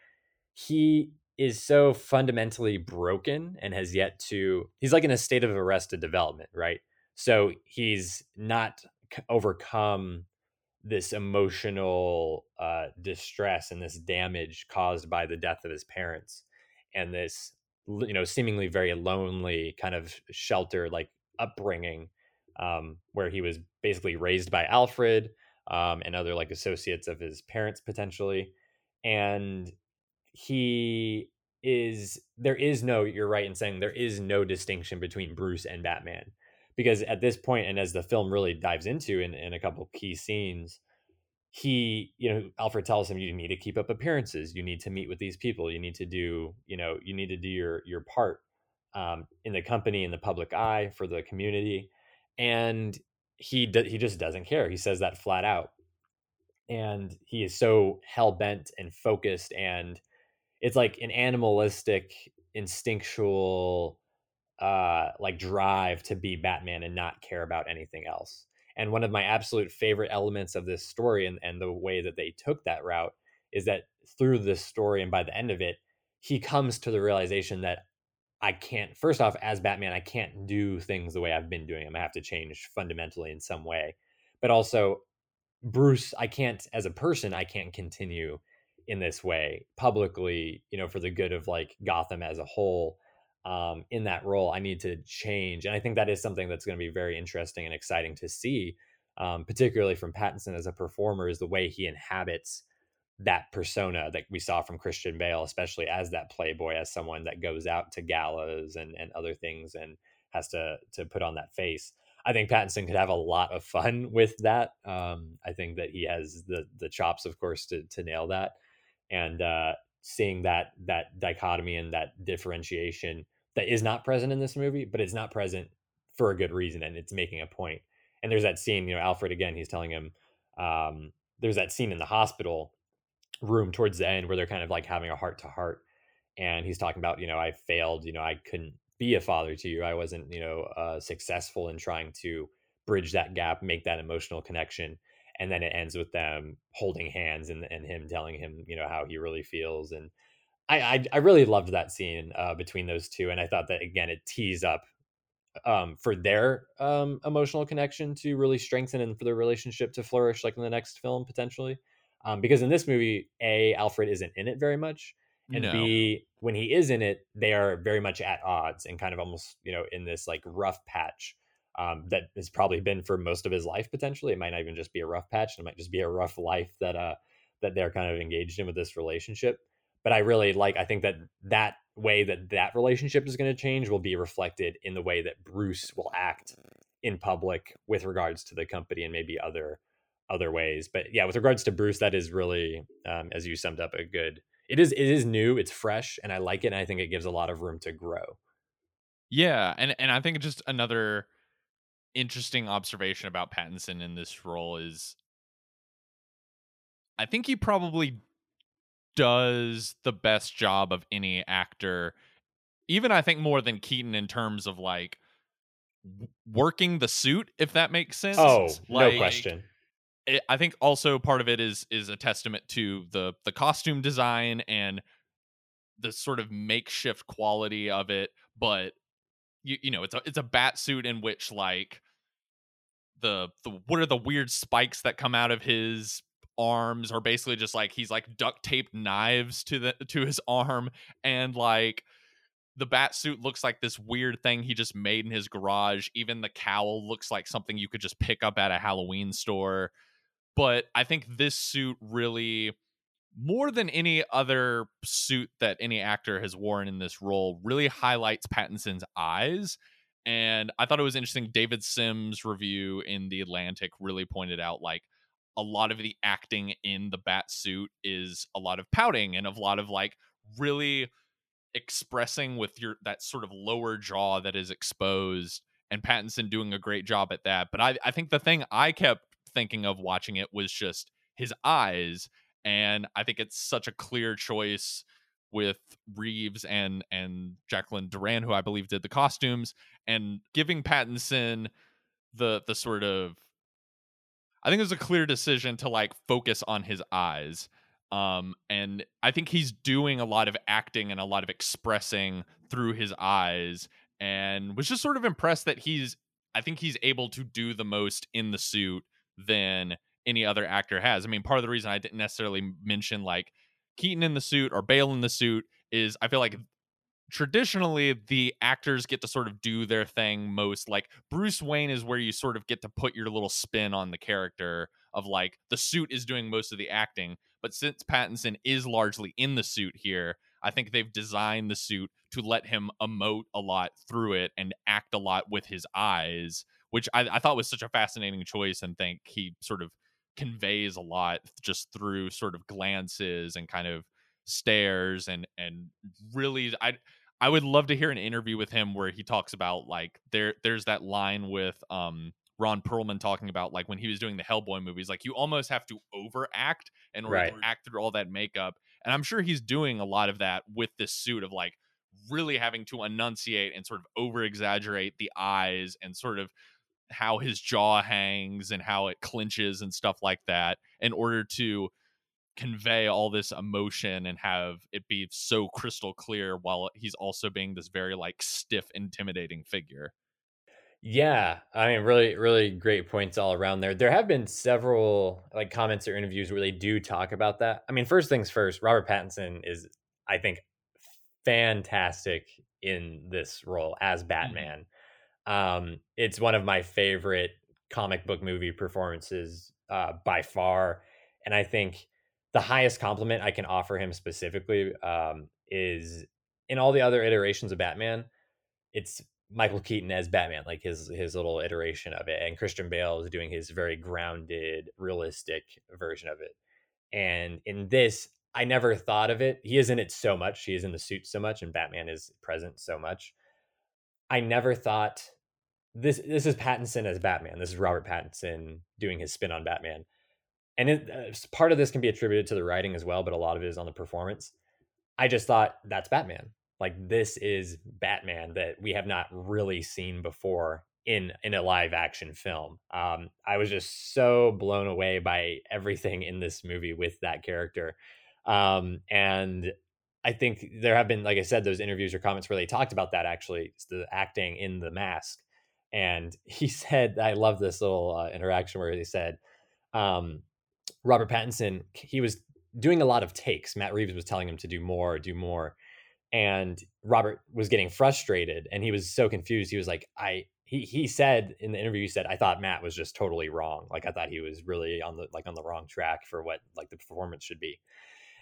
[SPEAKER 2] he is so fundamentally broken and has yet to he's like in a state of arrested development right? So he's not overcome this emotional uh, distress and this damage caused by the death of his parents and this you know seemingly very lonely kind of shelter like upbringing um, where he was basically raised by alfred um, and other like associates of his parents potentially. And he is there is no you're right in saying there is no distinction between Bruce and Batman because at this point and as the film really dives into in, in a couple key scenes he you know alfred tells him you need to keep up appearances. You need to meet with these people. You need to do you know you need to do your your part um, in the company in the public eye for the community. And he do, he just doesn't care. He says that flat out. And he is so hell-bent and focused and it's like an animalistic instinctual uh like drive to be batman and not care about anything else and one of my absolute favorite elements of this story and, and the way that they took that route is that through this story and by the end of it he comes to the realization that I can't, first off, as Batman, I can't do things the way I've been doing them. I have to change fundamentally in some way. But also, Bruce, I can't, as a person, I can't continue in this way publicly, you know, for the good of like Gotham as a whole. Um, in that role, I need to change. And I think that is something that's going to be very interesting and exciting to see, um, particularly from Pattinson as a performer, is the way he inhabits that persona that we saw from Christian Bale, especially as that playboy, as someone that goes out to galas and, and other things and has to to put on that face. I think Pattinson could have a lot of fun with that. Um, I think that he has the the chops, of course, to to nail that. And uh, seeing that that dichotomy and that differentiation that is not present in this movie, but it's not present for a good reason, and it's making a point. And there's that scene, you know, Alfred again, he's telling him. Um, there's that scene in the hospital room towards the end where they're kind of like having a heart to heart and he's talking about you know i failed you know i couldn't be a father to you i wasn't you know uh, successful in trying to bridge that gap make that emotional connection and then it ends with them holding hands and, and him telling him you know how he really feels and i i, I really loved that scene uh, between those two and i thought that again it tees up um, for their um, emotional connection to really strengthen and for their relationship to flourish like in the next film potentially um, because in this movie, A, Alfred isn't in it very much. And no. B, when he is in it, they are very much at odds and kind of almost, you know, in this like rough patch um, that has probably been for most of his life potentially. It might not even just be a rough patch. It might just be a rough life that uh that they're kind of engaged in with this relationship. But I really like. I think that that way that that relationship is going to change will be reflected in the way that Bruce will act in public with regards to the company and maybe other other ways. But yeah, with regards to Bruce, that is really, um, as you summed up, a good. It is it is new, it's fresh, and I like it. And I think it gives a lot of room to grow.
[SPEAKER 1] Yeah, and and I think just another interesting observation about Pattinson in this role is, I think he probably does the best job of any actor, even I think more than Keaton in terms of like working the suit, if that makes sense.
[SPEAKER 2] Oh, like, no question
[SPEAKER 1] it, I think also part of it is is a testament to the the costume design and the sort of makeshift quality of it. But you you know it's a it's a bat suit in which like the the what are the weird spikes that come out of his arms are basically just like he's like duct taped knives to the to his arm and like the bat suit looks like this weird thing he just made in his garage even the cowl looks like something you could just pick up at a halloween store but I think this suit really more than any other suit that any actor has worn in this role really highlights Pattinson's eyes and I thought it was interesting David Sims review in the Atlantic really pointed out like a lot of the acting in the bat suit is a lot of pouting and a lot of like really expressing with your that sort of lower jaw that is exposed and Pattinson doing a great job at that. But I, I think the thing I kept thinking of watching it was just his eyes and I think it's such a clear choice with Reeves and and Jacqueline Durran, who I believe did the costumes, and giving Pattinson the the sort of I think it was a clear decision to like focus on his eyes. Um, and I think he's doing a lot of acting and a lot of expressing through his eyes, and was just sort of impressed that he's I think he's able to do the most in the suit than any other actor has. I mean, part of the reason I didn't necessarily mention like Keaton in the suit or Bale in the suit is I feel like traditionally the actors get to sort of do their thing most like Bruce Wayne is where you sort of get to put your little spin on the character of like the suit is doing most of the acting but since Pattinson is largely in the suit here I think they've designed the suit to let him emote a lot through it and act a lot with his eyes, which I, I thought was such a fascinating choice and think he sort of conveys a lot just through sort of glances and kind of stares and and really I I would love to hear an interview with him where he talks about like there there's that line with um Ron Perlman talking about like when he was doing the Hellboy movies, like you almost have to overact order right. act through all that makeup. And I'm sure he's doing a lot of that with this suit of like really having to enunciate and sort of over exaggerate the eyes and sort of how his jaw hangs and how it clenches and stuff like that in order to convey all this emotion and have it be so crystal clear while he's also being this very like stiff intimidating figure
[SPEAKER 2] yeah i mean really really great points all around there there have been several like comments or interviews where they do talk about that i mean first things first robert pattinson is i think fantastic in this role as mm-hmm. batman mm-hmm. Um it's one of my favorite comic book movie performances uh by far and i think the highest compliment I can offer him specifically um, is in all the other iterations of Batman, it's Michael Keaton as Batman, like his his little iteration of it, and Christian Bale is doing his very grounded, realistic version of it. And in this, I never thought of it. He is in it so much. He is in the suit so much, and Batman is present so much. I never thought this. This is Pattinson as Batman. This is Robert Pattinson doing his spin on Batman and it, uh, part of this can be attributed to the writing as well, but a lot of it is on the performance. I just thought that's Batman. Like this is Batman that we have not really seen before in in a live action film. Um, I was just so blown away by everything in this movie with that character, um, and I think there have been, like I said, those interviews or comments where they talked about that actually, the acting in the mask. And he said, I love this little uh, interaction where he said, um, Robert Pattinson, he was doing a lot of takes. Matt Reeves was telling him to do more, do more. And Robert was getting frustrated and he was so confused. He was like, I he he said in the interview, he said, I thought Matt was just totally wrong. Like I thought he was really on the like on the wrong track for what like the performance should be.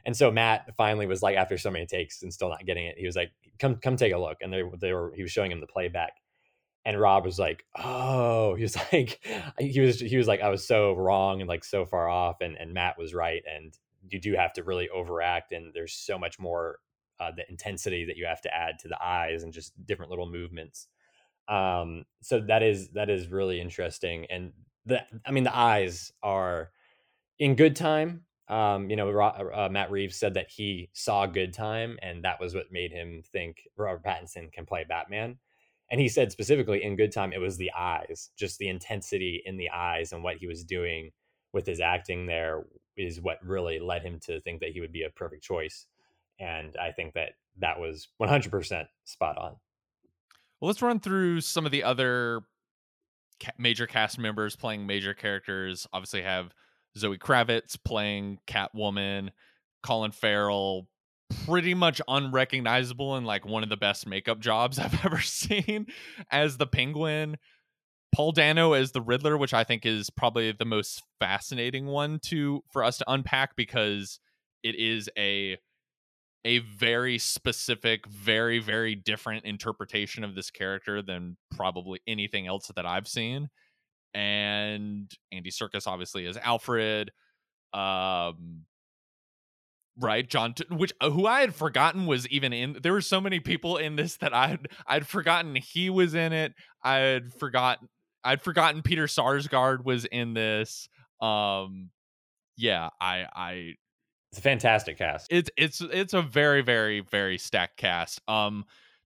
[SPEAKER 2] And so Matt finally was like, after so many takes and still not getting it, he was like, "Come, come, take a look." And they, they were, he was showing him the playback, and Rob was like, "Oh," he was like, he was he was like, "I was so wrong and like so far off," and and Matt was right, and you do have to really overact, and there's so much more uh, the intensity that you have to add to the eyes and just different little movements. Um, so that is that is really interesting, and the I mean the eyes are in good time. Um, you know, uh, Matt Reeves said that he saw good time, and that was what made him think Robert Pattinson can play Batman and he said specifically in good time it was the eyes just the intensity in the eyes and what he was doing with his acting there is what really led him to think that he would be a perfect choice. And i think that that was 100% spot on.
[SPEAKER 1] Well let's run through some of the other ca- major cast members playing major characters. Obviously have zoe kravitz playing catwoman colin farrell pretty much unrecognizable and like one of the best makeup jobs I've ever seen as the penguin. Paul Dano as the Riddler, which I think is probably the most fascinating one to for us to unpack because it is a a very specific, very very different interpretation of this character than probably anything else that I've seen. And Andy Serkis obviously is Alfred. Um, right john which uh, who i had forgotten was even in there were so many people in this that i'd i'd forgotten he was in it. I had forgotten i'd forgotten peter sarsgaard was in this. Um yeah i i
[SPEAKER 2] it's a fantastic cast.
[SPEAKER 1] It's it's it's a very very very stacked cast. Um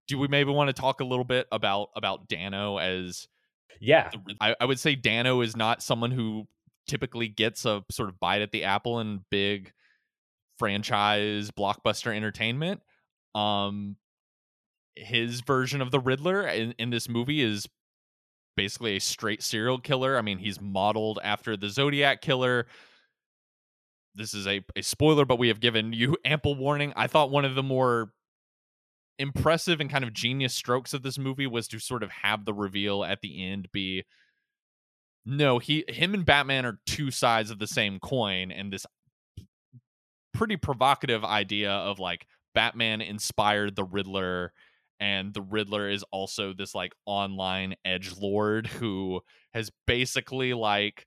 [SPEAKER 1] do we maybe want to talk a little bit about about dano as
[SPEAKER 2] yeah.
[SPEAKER 1] I, I would say dano is not someone who typically gets a sort of bite at the apple and big franchise blockbuster entertainment. Um, his version of the Riddler in, in this movie is basically a straight serial killer. I mean, he's modeled after the Zodiac killer. This is a, a spoiler, but we have given you ample warning. I thought one of the more impressive and kind of genius strokes of this movie was to sort of have the reveal at the end be no, he him and Batman are two sides of the same coin, and this pretty provocative idea of like Batman inspired the Riddler and the Riddler is also this like online edge lord who has basically like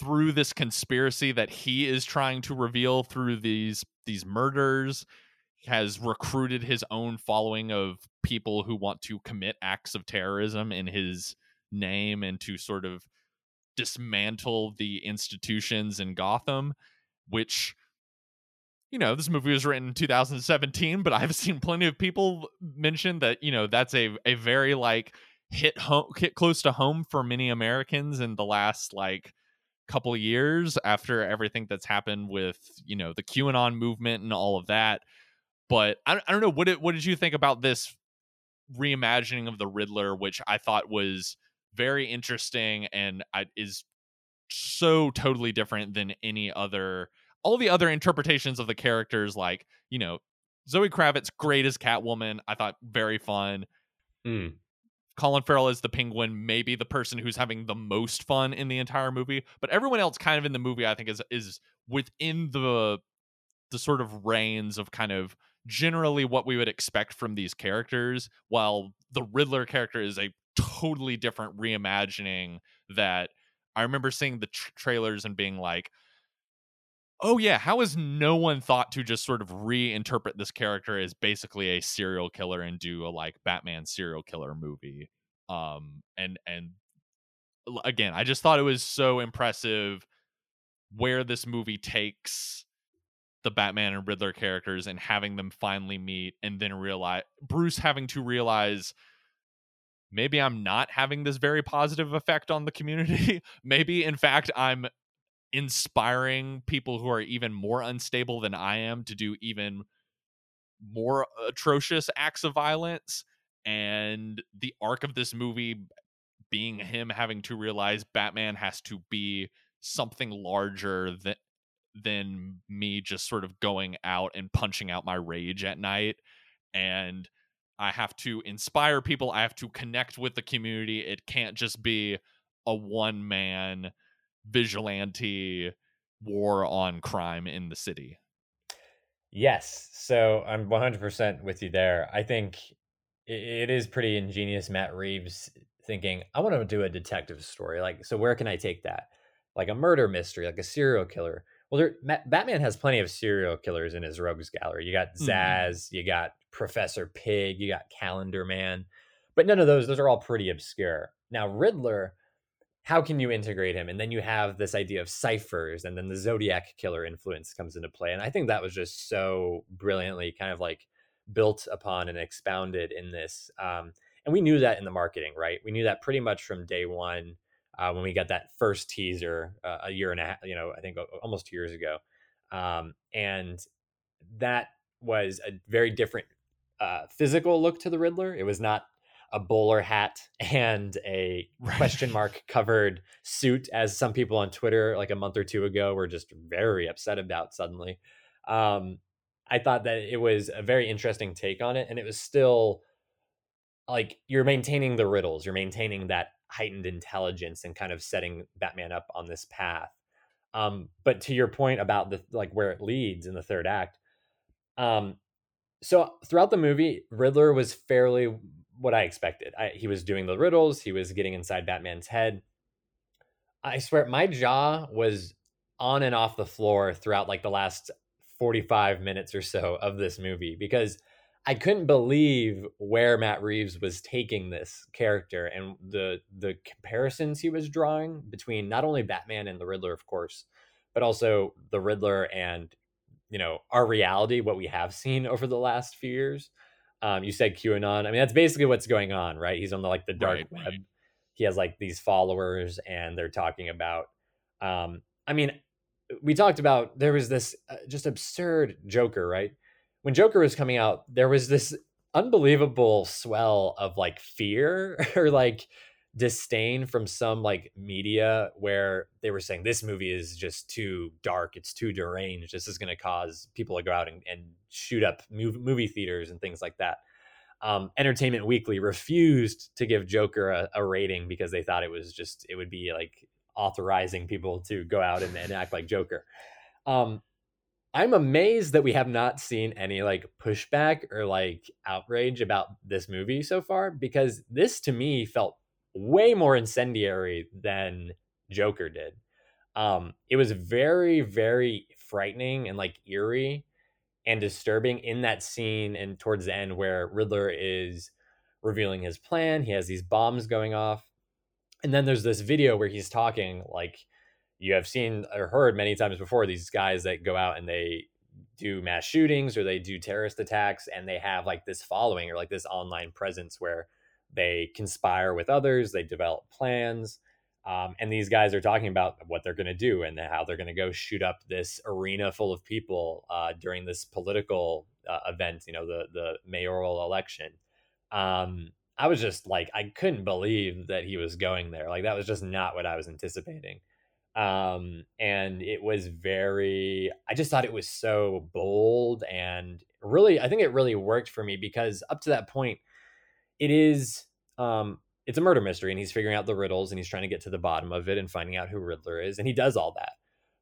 [SPEAKER 1] through this conspiracy that he is trying to reveal through these these murders has recruited his own following of people who want to commit acts of terrorism in his name and to sort of dismantle the institutions in Gotham which you know, this movie was written in 2017, but I've seen plenty of people mention that, you know, that's a a very like hit home hit close to home for many Americans in the last like couple years after everything that's happened with, you know, the QAnon movement and all of that. But I, I don't know what did, what did you think about this reimagining of the Riddler which I thought was very interesting and I, is so totally different than any other all the other interpretations of the characters, like you know, Zoe Kravitz, great as Catwoman. I thought very fun.
[SPEAKER 2] Mm.
[SPEAKER 1] Colin Farrell is the Penguin, maybe the person who's having the most fun in the entire movie. But everyone else, kind of in the movie, I think is is within the the sort of reins of kind of generally what we would expect from these characters. While the Riddler character is a totally different reimagining that I remember seeing the trailers and being like, oh yeah how has no one thought to just sort of reinterpret this character as basically a serial killer and do a like batman serial killer movie? Um and and again i just thought it was so impressive where this movie takes the batman and riddler characters and having them finally meet and then realize bruce having to realize maybe i'm not having this very positive effect on the community. Maybe in fact i'm inspiring people who are even more unstable than I am to do even more atrocious acts of violence. And the arc of this movie being him having to realize Batman has to be something larger than than me just sort of going out and punching out my rage at night and I have to inspire people I have to connect with the community it can't just be a one man vigilante war on crime in the city.
[SPEAKER 2] Yes. So I'm 100% with you there. I think it is pretty ingenious, Matt Reeves thinking, I want to do a detective story. Like, so where can I take that? Like a murder mystery, like a serial killer. Well, there, Batman has plenty of serial killers in his rogues gallery. You got mm-hmm. Mm-hmm. you got Professor Pig, you got Calendar Man, but none of those, those are all pretty obscure. Now, Riddler, how can you integrate him? And then you have this idea of ciphers, and then the Zodiac killer influence comes into play. And I think that was just so brilliantly kind of like built upon and expounded in this. Um, and we knew that in the marketing, right? We knew that pretty much from day one uh, when we got that first teaser uh, a year and a half, you know, I think almost two years ago. Um, and that was a very different uh, physical look to the Riddler. It was not a bowler hat and a right. question mark covered suit, as some people on Twitter like a month or two ago were just very upset about suddenly. Um, I thought that it was a very interesting take on it, and it was still like you're maintaining the riddles, you're maintaining that heightened intelligence and kind of setting Batman up on this path. Um, but to your point about the like where it leads in the third act, um, so throughout the movie, Riddler was fairly what I expected. I, he was doing the riddles, he was getting inside Batman's head. I swear, my jaw was on and off the floor throughout like the last 45 minutes or so of this movie because I couldn't believe where Matt Reeves was taking this character and the the comparisons he was drawing between not only Batman and the Riddler, of course, but also the Riddler and you know our reality, what we have seen over the last few years. Um, you said QAnon. I mean, that's basically what's going on, right? He's on the like the dark right, web. Right. He has like these followers, and they're talking about. Um, I mean, we talked about there was this uh, just absurd Joker, right? When Joker was coming out, there was this unbelievable swell of like fear or like disdain from some like media where they were saying this movie is just too dark it's too deranged this is going to cause people to go out and, and shoot up movie theaters and things like that. Um, entertainment weekly refused to give joker a, a, rating because they thought it was just it would be like authorizing people to go out and, and act like joker. Um, I'm amazed that we have not seen any like pushback or like outrage about this movie so far because this to me felt way more incendiary than Joker did. Um, it was very, very frightening and like eerie and disturbing in that scene and towards the end where Riddler is revealing his plan. He has these bombs going off. And then there's this video where he's talking like you have seen or heard many times before these guys that go out and they do mass shootings or they do terrorist attacks and they have like this following or like this online presence where they conspire with others, they develop plans. Um, and these guys are talking about what they're going to do and how they're going to go shoot up this arena full of people uh, during this political uh, event, you know, the the mayoral election. Um, I was just like, I couldn't believe that he was going there. Like that was just not what I was anticipating um and it was very i just thought it was so bold and really i think it really worked for me because up to that point it is um it's a murder mystery and he's figuring out the riddles and he's trying to get to the bottom of it and finding out who riddler is and he does all that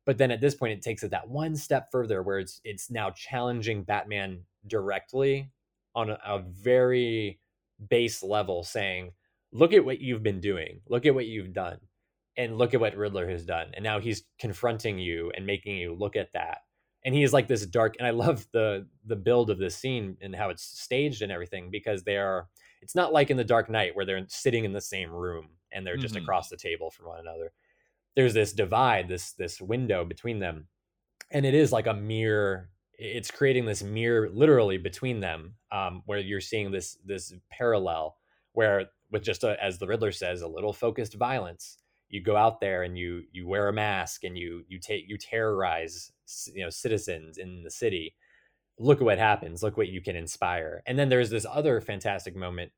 [SPEAKER 2] but then at this point it takes it that one step further where it's it's now challenging batman directly on a, a very base level saying look at what you've been doing look at what you've done and look at what Riddler has done. And now he's confronting you and making you look at that. And he is like this dark and I love the the build of this scene and how it's staged and everything because they are it's not like in the Dark Knight where they're sitting in the same room and they're just mm-hmm. across the table from one another. There's this divide, this this window between them. And it is like a mirror it's creating this mirror literally between them um, where you're seeing this this parallel where with just a, as the riddler says a little focused violence you go out there and you you wear a mask and you you take you terrorize you know citizens in the city look at what happens look what you can inspire. And then there's this other fantastic moment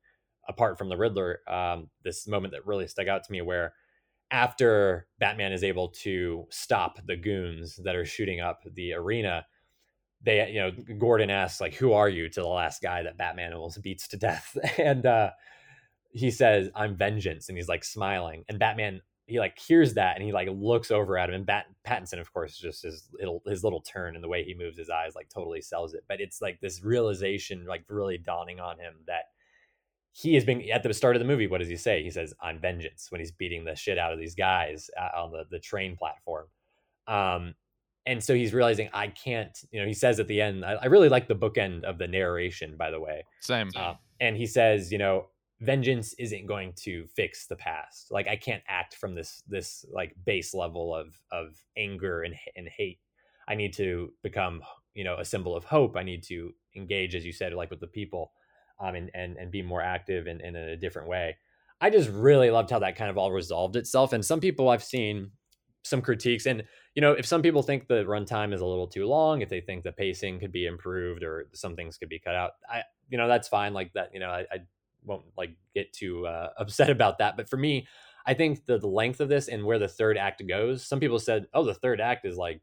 [SPEAKER 2] apart from the riddler um, this moment that really stuck out to me where after batman is able to stop the goons that are shooting up the arena they you know gordon asks like who are you? to the last guy that batman almost beats to death. And uh he says i'm vengeance. And he's like smiling. And batman he like hears that and he like looks over at him and Bat- Pattinson of course just his little his little turn and the way he moves his eyes like totally sells it. But it's like this realization like really dawning on him that he has been at the start of the movie what does he say? He says I'm vengeance when he's beating the shit out of these guys uh, on the the train platform. Um and so he's realizing I can't you know he says at the end I, I really like the bookend of the narration by the way.
[SPEAKER 1] Same.
[SPEAKER 2] Uh, and he says you know vengeance isn't going to fix the past. Like i can't act from this this like base level of of anger and, and hate. I need to become you know a symbol of hope. I need to engage as you said like with the people um and and, and be more active and in a different way. I just really loved how that kind of all resolved itself and some people i've seen some critiques and you know if some people think the runtime is a little too long if they think the pacing could be improved or some things could be cut out i you know that's fine like that you know i, I won't like get too uh, upset about that. But for me, I think the, the length of this and where the third act goes. Some people said, "Oh, the third act is like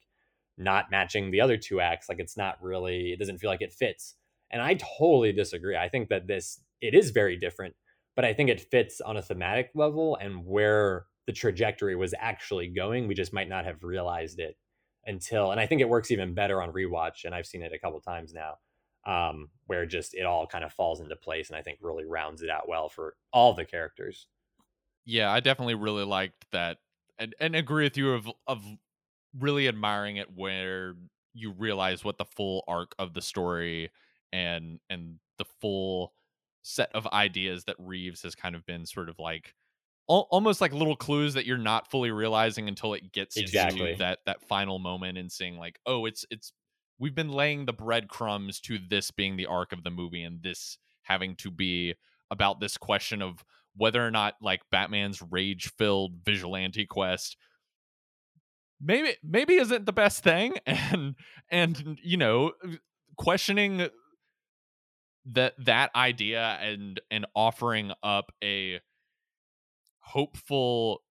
[SPEAKER 2] not matching the other two acts. Like it's not really. It doesn't feel like it fits." And I totally disagree. I think that this it is very different, but I think it fits on a thematic level and where the trajectory was actually going. We just might not have realized it until. And I think it works even better on rewatch. And I've seen it a couple times now um, where just it all kind of falls into place and I think really rounds it out well for all the characters.
[SPEAKER 1] Yeah, I definitely really liked that and, and agree with you of of really admiring it where you realize what the full arc of the story and and the full set of ideas that Reeves has kind of been sort of like almost like little clues that you're not fully realizing until it gets exactly. to that that final moment and seeing like oh it's it's we've been laying the breadcrumbs to this being the arc of the movie and this having to be about this question of whether or not like Batman's rage filled vigilante quest maybe maybe isn't the best thing and and you know uh, questioning that that idea and and offering up a hopeful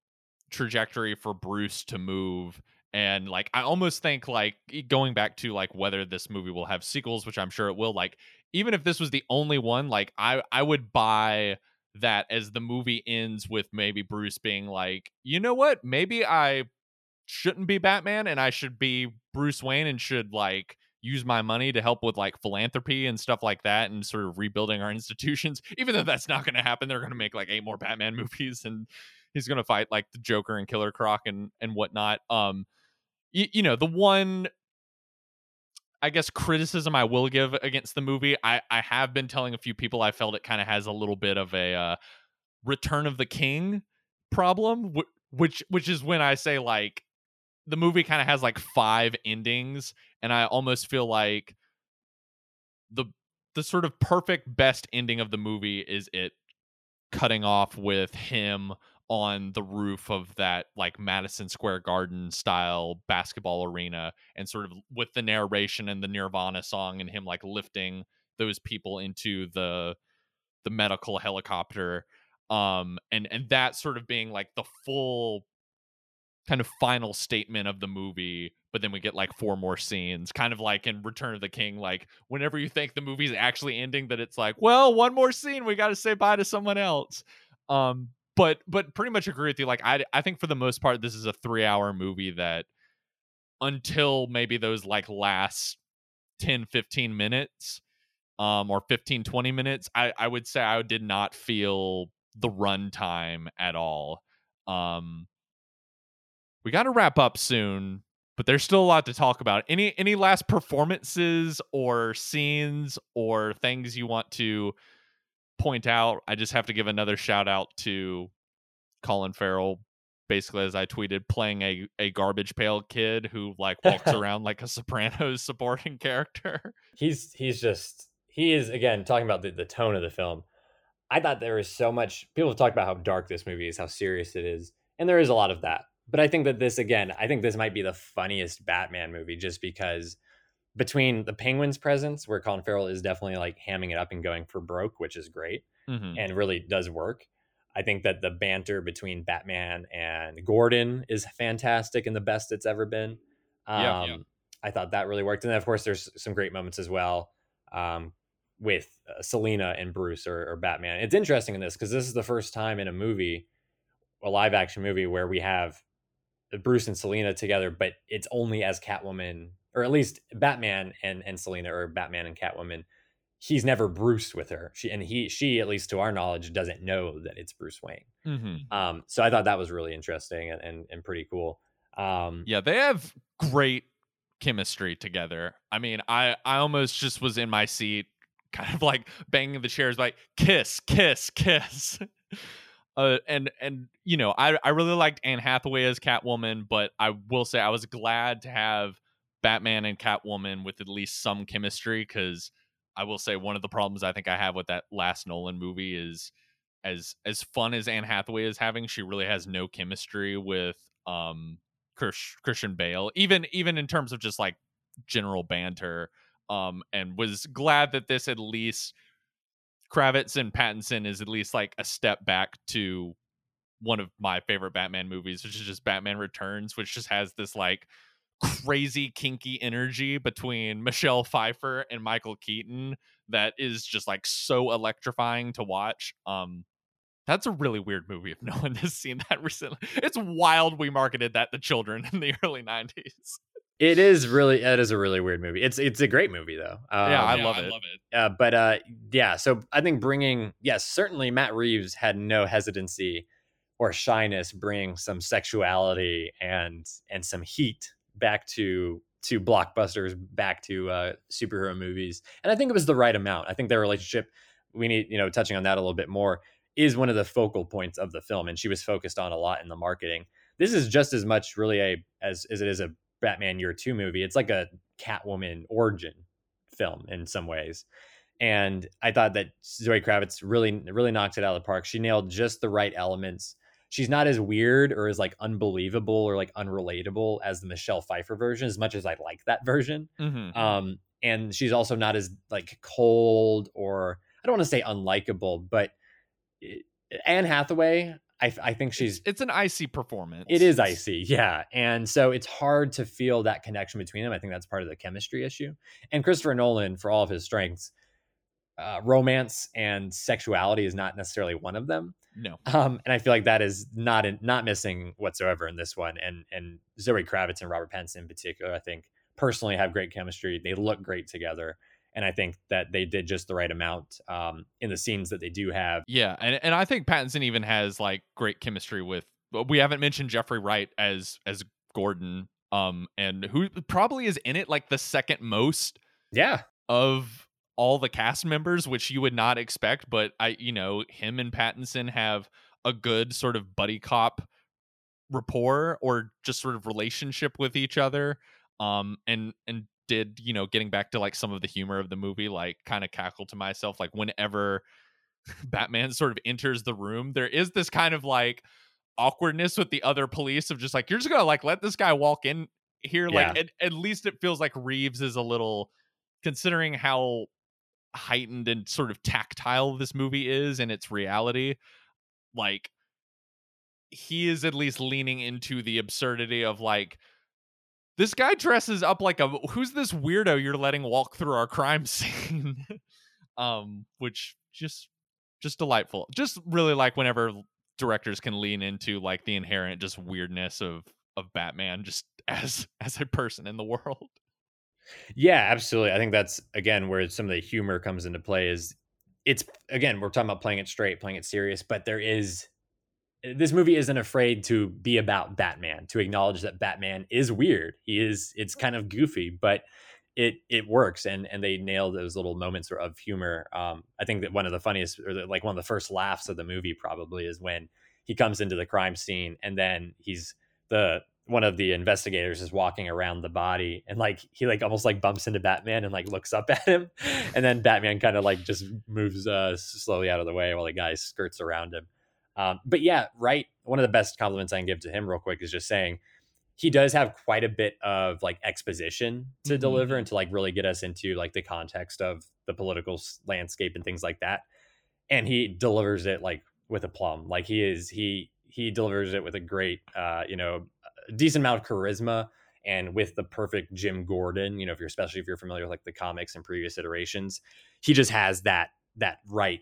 [SPEAKER 1] trajectory for Bruce to move and like i almost think like going back to like whether this movie will have sequels which i'm sure it will like even if this was the only one like i i would buy that as the movie ends with maybe bruce being like you know what maybe i shouldn't be Batman and I should be Bruce Wayne and should like use my money to help with like philanthropy and stuff like that and sort of rebuilding our institutions. Even though that's not going to happen, they're going to make like eight more Batman movies and he's going to fight like the Joker and Killer Croc and and whatnot. Um, you, you know, the one I guess criticism I will give against the movie, I I have been telling a few people I felt it kind of has a little bit of a uh, Return of the King problem, which which is when I say like the movie kind of has like five endings, and I almost feel like the the sort of perfect best ending of the movie is it cutting off with him on the roof of that like Madison Square Garden style basketball arena and sort of with the narration and the Nirvana song and him like lifting those people into the the medical helicopter um and and that sort of being like the full kind of final statement of the movie but then we get like four more scenes kind of like in return of the king like whenever you think the movie's actually ending that it's like well one more scene we got to say bye to someone else. Um but but pretty much agree with you. Like I I think for the most part, this is a three hour movie that until maybe those like last 10, 15 minutes, um, or 15, 20 minutes, I, I would say I did not feel the runtime at all. Um we gotta wrap up soon, but there's still a lot to talk about. Any any last performances or scenes or things you want to point out, I just have to give another shout out to Colin Farrell basically as I tweeted playing a, a garbage pail kid who like walks around like a Sopranos supporting character.
[SPEAKER 2] He's he's just he is again talking about the, the tone of the film. I thought there was so much people have talked about how dark this movie is, how serious it is, and there is a lot of that. But I think that this again, I think this might be the funniest Batman movie just because between the Penguin's presence, where Colin Farrell is definitely like hamming it up and going for broke, which is great mm-hmm. and really does work. I think that the banter between Batman and Gordon is fantastic and the best it's ever been. Um, yeah, yeah. I thought that really worked. And then, of course, there's some great moments as well um, with uh, Selina and Bruce or, or, Batman. It's interesting in this because this is the first time in a movie, a live action movie, where we have Bruce and Selina together, but it's only as Catwoman or at least Batman and and Selina or Batman and Catwoman. He's never Bruce with her. She and he she at least to our knowledge doesn't know that it's Bruce Wayne. Mm-hmm. Um, so I thought that was really interesting and and, and pretty cool. Um,
[SPEAKER 1] yeah, they have great chemistry together. I mean, I I almost just was in my seat, kind of like banging the chairs, like kiss, kiss, kiss. Uh, and and you know, I I really liked Anne Hathaway as Catwoman, but I will say I was glad to have Batman and Catwoman with at least some chemistry because I will say one of the problems I think I have with that last Nolan movie is as as fun as Anne Hathaway is having, she really has no chemistry with um Christian Bale, even even in terms of just like general banter. Um, and was glad that this at least Kravitz and Pattinson is at least like a step back to one of my favorite Batman movies, which is just Batman Returns, which just has this like crazy kinky energy between Michelle Pfeiffer and Michael Keaton that is just like so electrifying to watch. Um that's a really weird movie if no one has seen that recently. It's wild we marketed that to children in the early 90s.
[SPEAKER 2] It is really it is a really weird movie. It's it's a great movie though.
[SPEAKER 1] Um, yeah, I yeah, love it. I love it.
[SPEAKER 2] Uh, but uh, yeah, so I think bringing yes, certainly Matt Reeves had no hesitancy or shyness bringing some sexuality and and some heat back to to blockbusters, back to uh, superhero movies, and I think it was the right amount. I think their relationship, we need you know touching on that a little bit more, is one of the focal points of the film, and she was focused on a lot in the marketing. This is just as much really a as as it is a Batman Year Two movie. It's like a Catwoman origin film in some ways. And I thought that Zoe Kravitz really, really knocked it out of the park. She nailed just the right elements she's not as weird or as like unbelievable or like unrelatable as the Michelle Pfeiffer version, as much as I like that version. Mm-hmm. Um, and she's also not as like cold or I don't want to say unlikable, but Anne Hathaway, I, I think she's
[SPEAKER 1] it's, an icy performance.
[SPEAKER 2] It is icy, yeah, and so it's hard to feel that connection between them. I think that's part of the chemistry issue. And Christopher Nolan, for all of his strengths, uh, romance and sexuality is not necessarily one of them.
[SPEAKER 1] No.
[SPEAKER 2] Um, and I feel like that is not in, not missing whatsoever in this one. And and Zoe Kravitz and Robert Pattinson in particular, I think personally have great chemistry. They look great together. And I think that they did just the right amount um, in the scenes that they do have.
[SPEAKER 1] Yeah, and and I think Pattinson even has like great chemistry with. We haven't mentioned Jeffrey Wright as as Gordon, um, and who probably is in it like the second most.
[SPEAKER 2] Yeah.
[SPEAKER 1] Of all the cast members, which you would not expect. But I, you know, him and Pattinson have a good sort of buddy cop rapport or just sort of relationship with each other. Um, and and did you know getting back to like some of the humor of the movie, like kind of cackle to myself, like whenever Batman sort of enters the room, there is this kind of like awkwardness with the other police of just like you're just gonna like let this guy walk in here like at, at least it feels like reeves is a little considering how heightened and sort of tactile this movie is and its reality like he is at least leaning into the absurdity of like this guy dresses up like a who's this weirdo you're letting walk through our crime scene? Um which just just delightful. Just really like whenever directors can lean into like the inherent just weirdness of of batman just as as a person in the world
[SPEAKER 2] yeah, absolutely. I think that's again where some of the humor comes into play. Is it's again we're talking about playing it straight, playing it serious, but there is this movie isn't afraid to be about Batman, to acknowledge that Batman is weird. He is it's kind of goofy, but it it works and and they nail those little moments of humor. Um, I think that one of the funniest or the, like one of the first laughs of the movie probably is when he comes into the crime scene and then he's the one of the investigators is walking around the body and like he like almost like bumps into Batman and like looks up at him and then Batman kind of like just moves uh slowly out of the way while the guy skirts around him. Um, but yeah, right. One of the best compliments I can give to him real quick is just saying he does have quite a bit of like exposition to mm-hmm. deliver and to like really get us into like the context of the political landscape and things like that. And he delivers it like with a plum. Like he is he he delivers it with a great uh, you know decent amount of charisma and with the perfect Jim Gordon, you know, if you're especially if you're familiar with like the comics and previous iterations, he just has that that right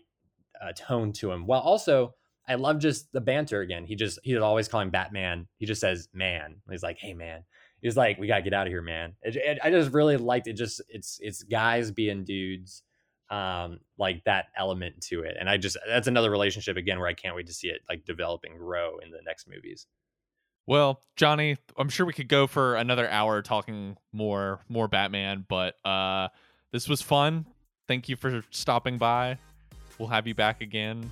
[SPEAKER 2] uh, tone to him. While also, I love just the banter again. He just he's always calling Batman. He just says man. He's like, hey man. He's like, we gotta get out of here, man. It, it, I just really liked it. Just it's it's guys being dudes, um, like that element to it. And I just that's another relationship again where I can't wait to see it like develop and grow in the next movies.
[SPEAKER 1] Well, Johnny, I'm sure we could go for another hour talking more more Batman, but uh this was fun. Thank you for stopping by. We'll have you back again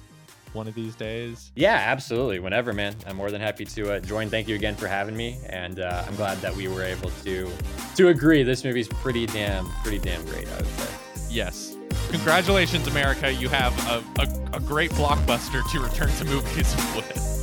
[SPEAKER 1] one of these days.
[SPEAKER 2] Yeah, absolutely. Whenever, man. I'm more than happy to uh, join. Thank you again for having me, and uh, I'm glad that we were able to to agree. This movie's pretty damn pretty damn great. I would say.
[SPEAKER 1] Yes. Congratulations, America. You have a, a, a great blockbuster to return to movies with.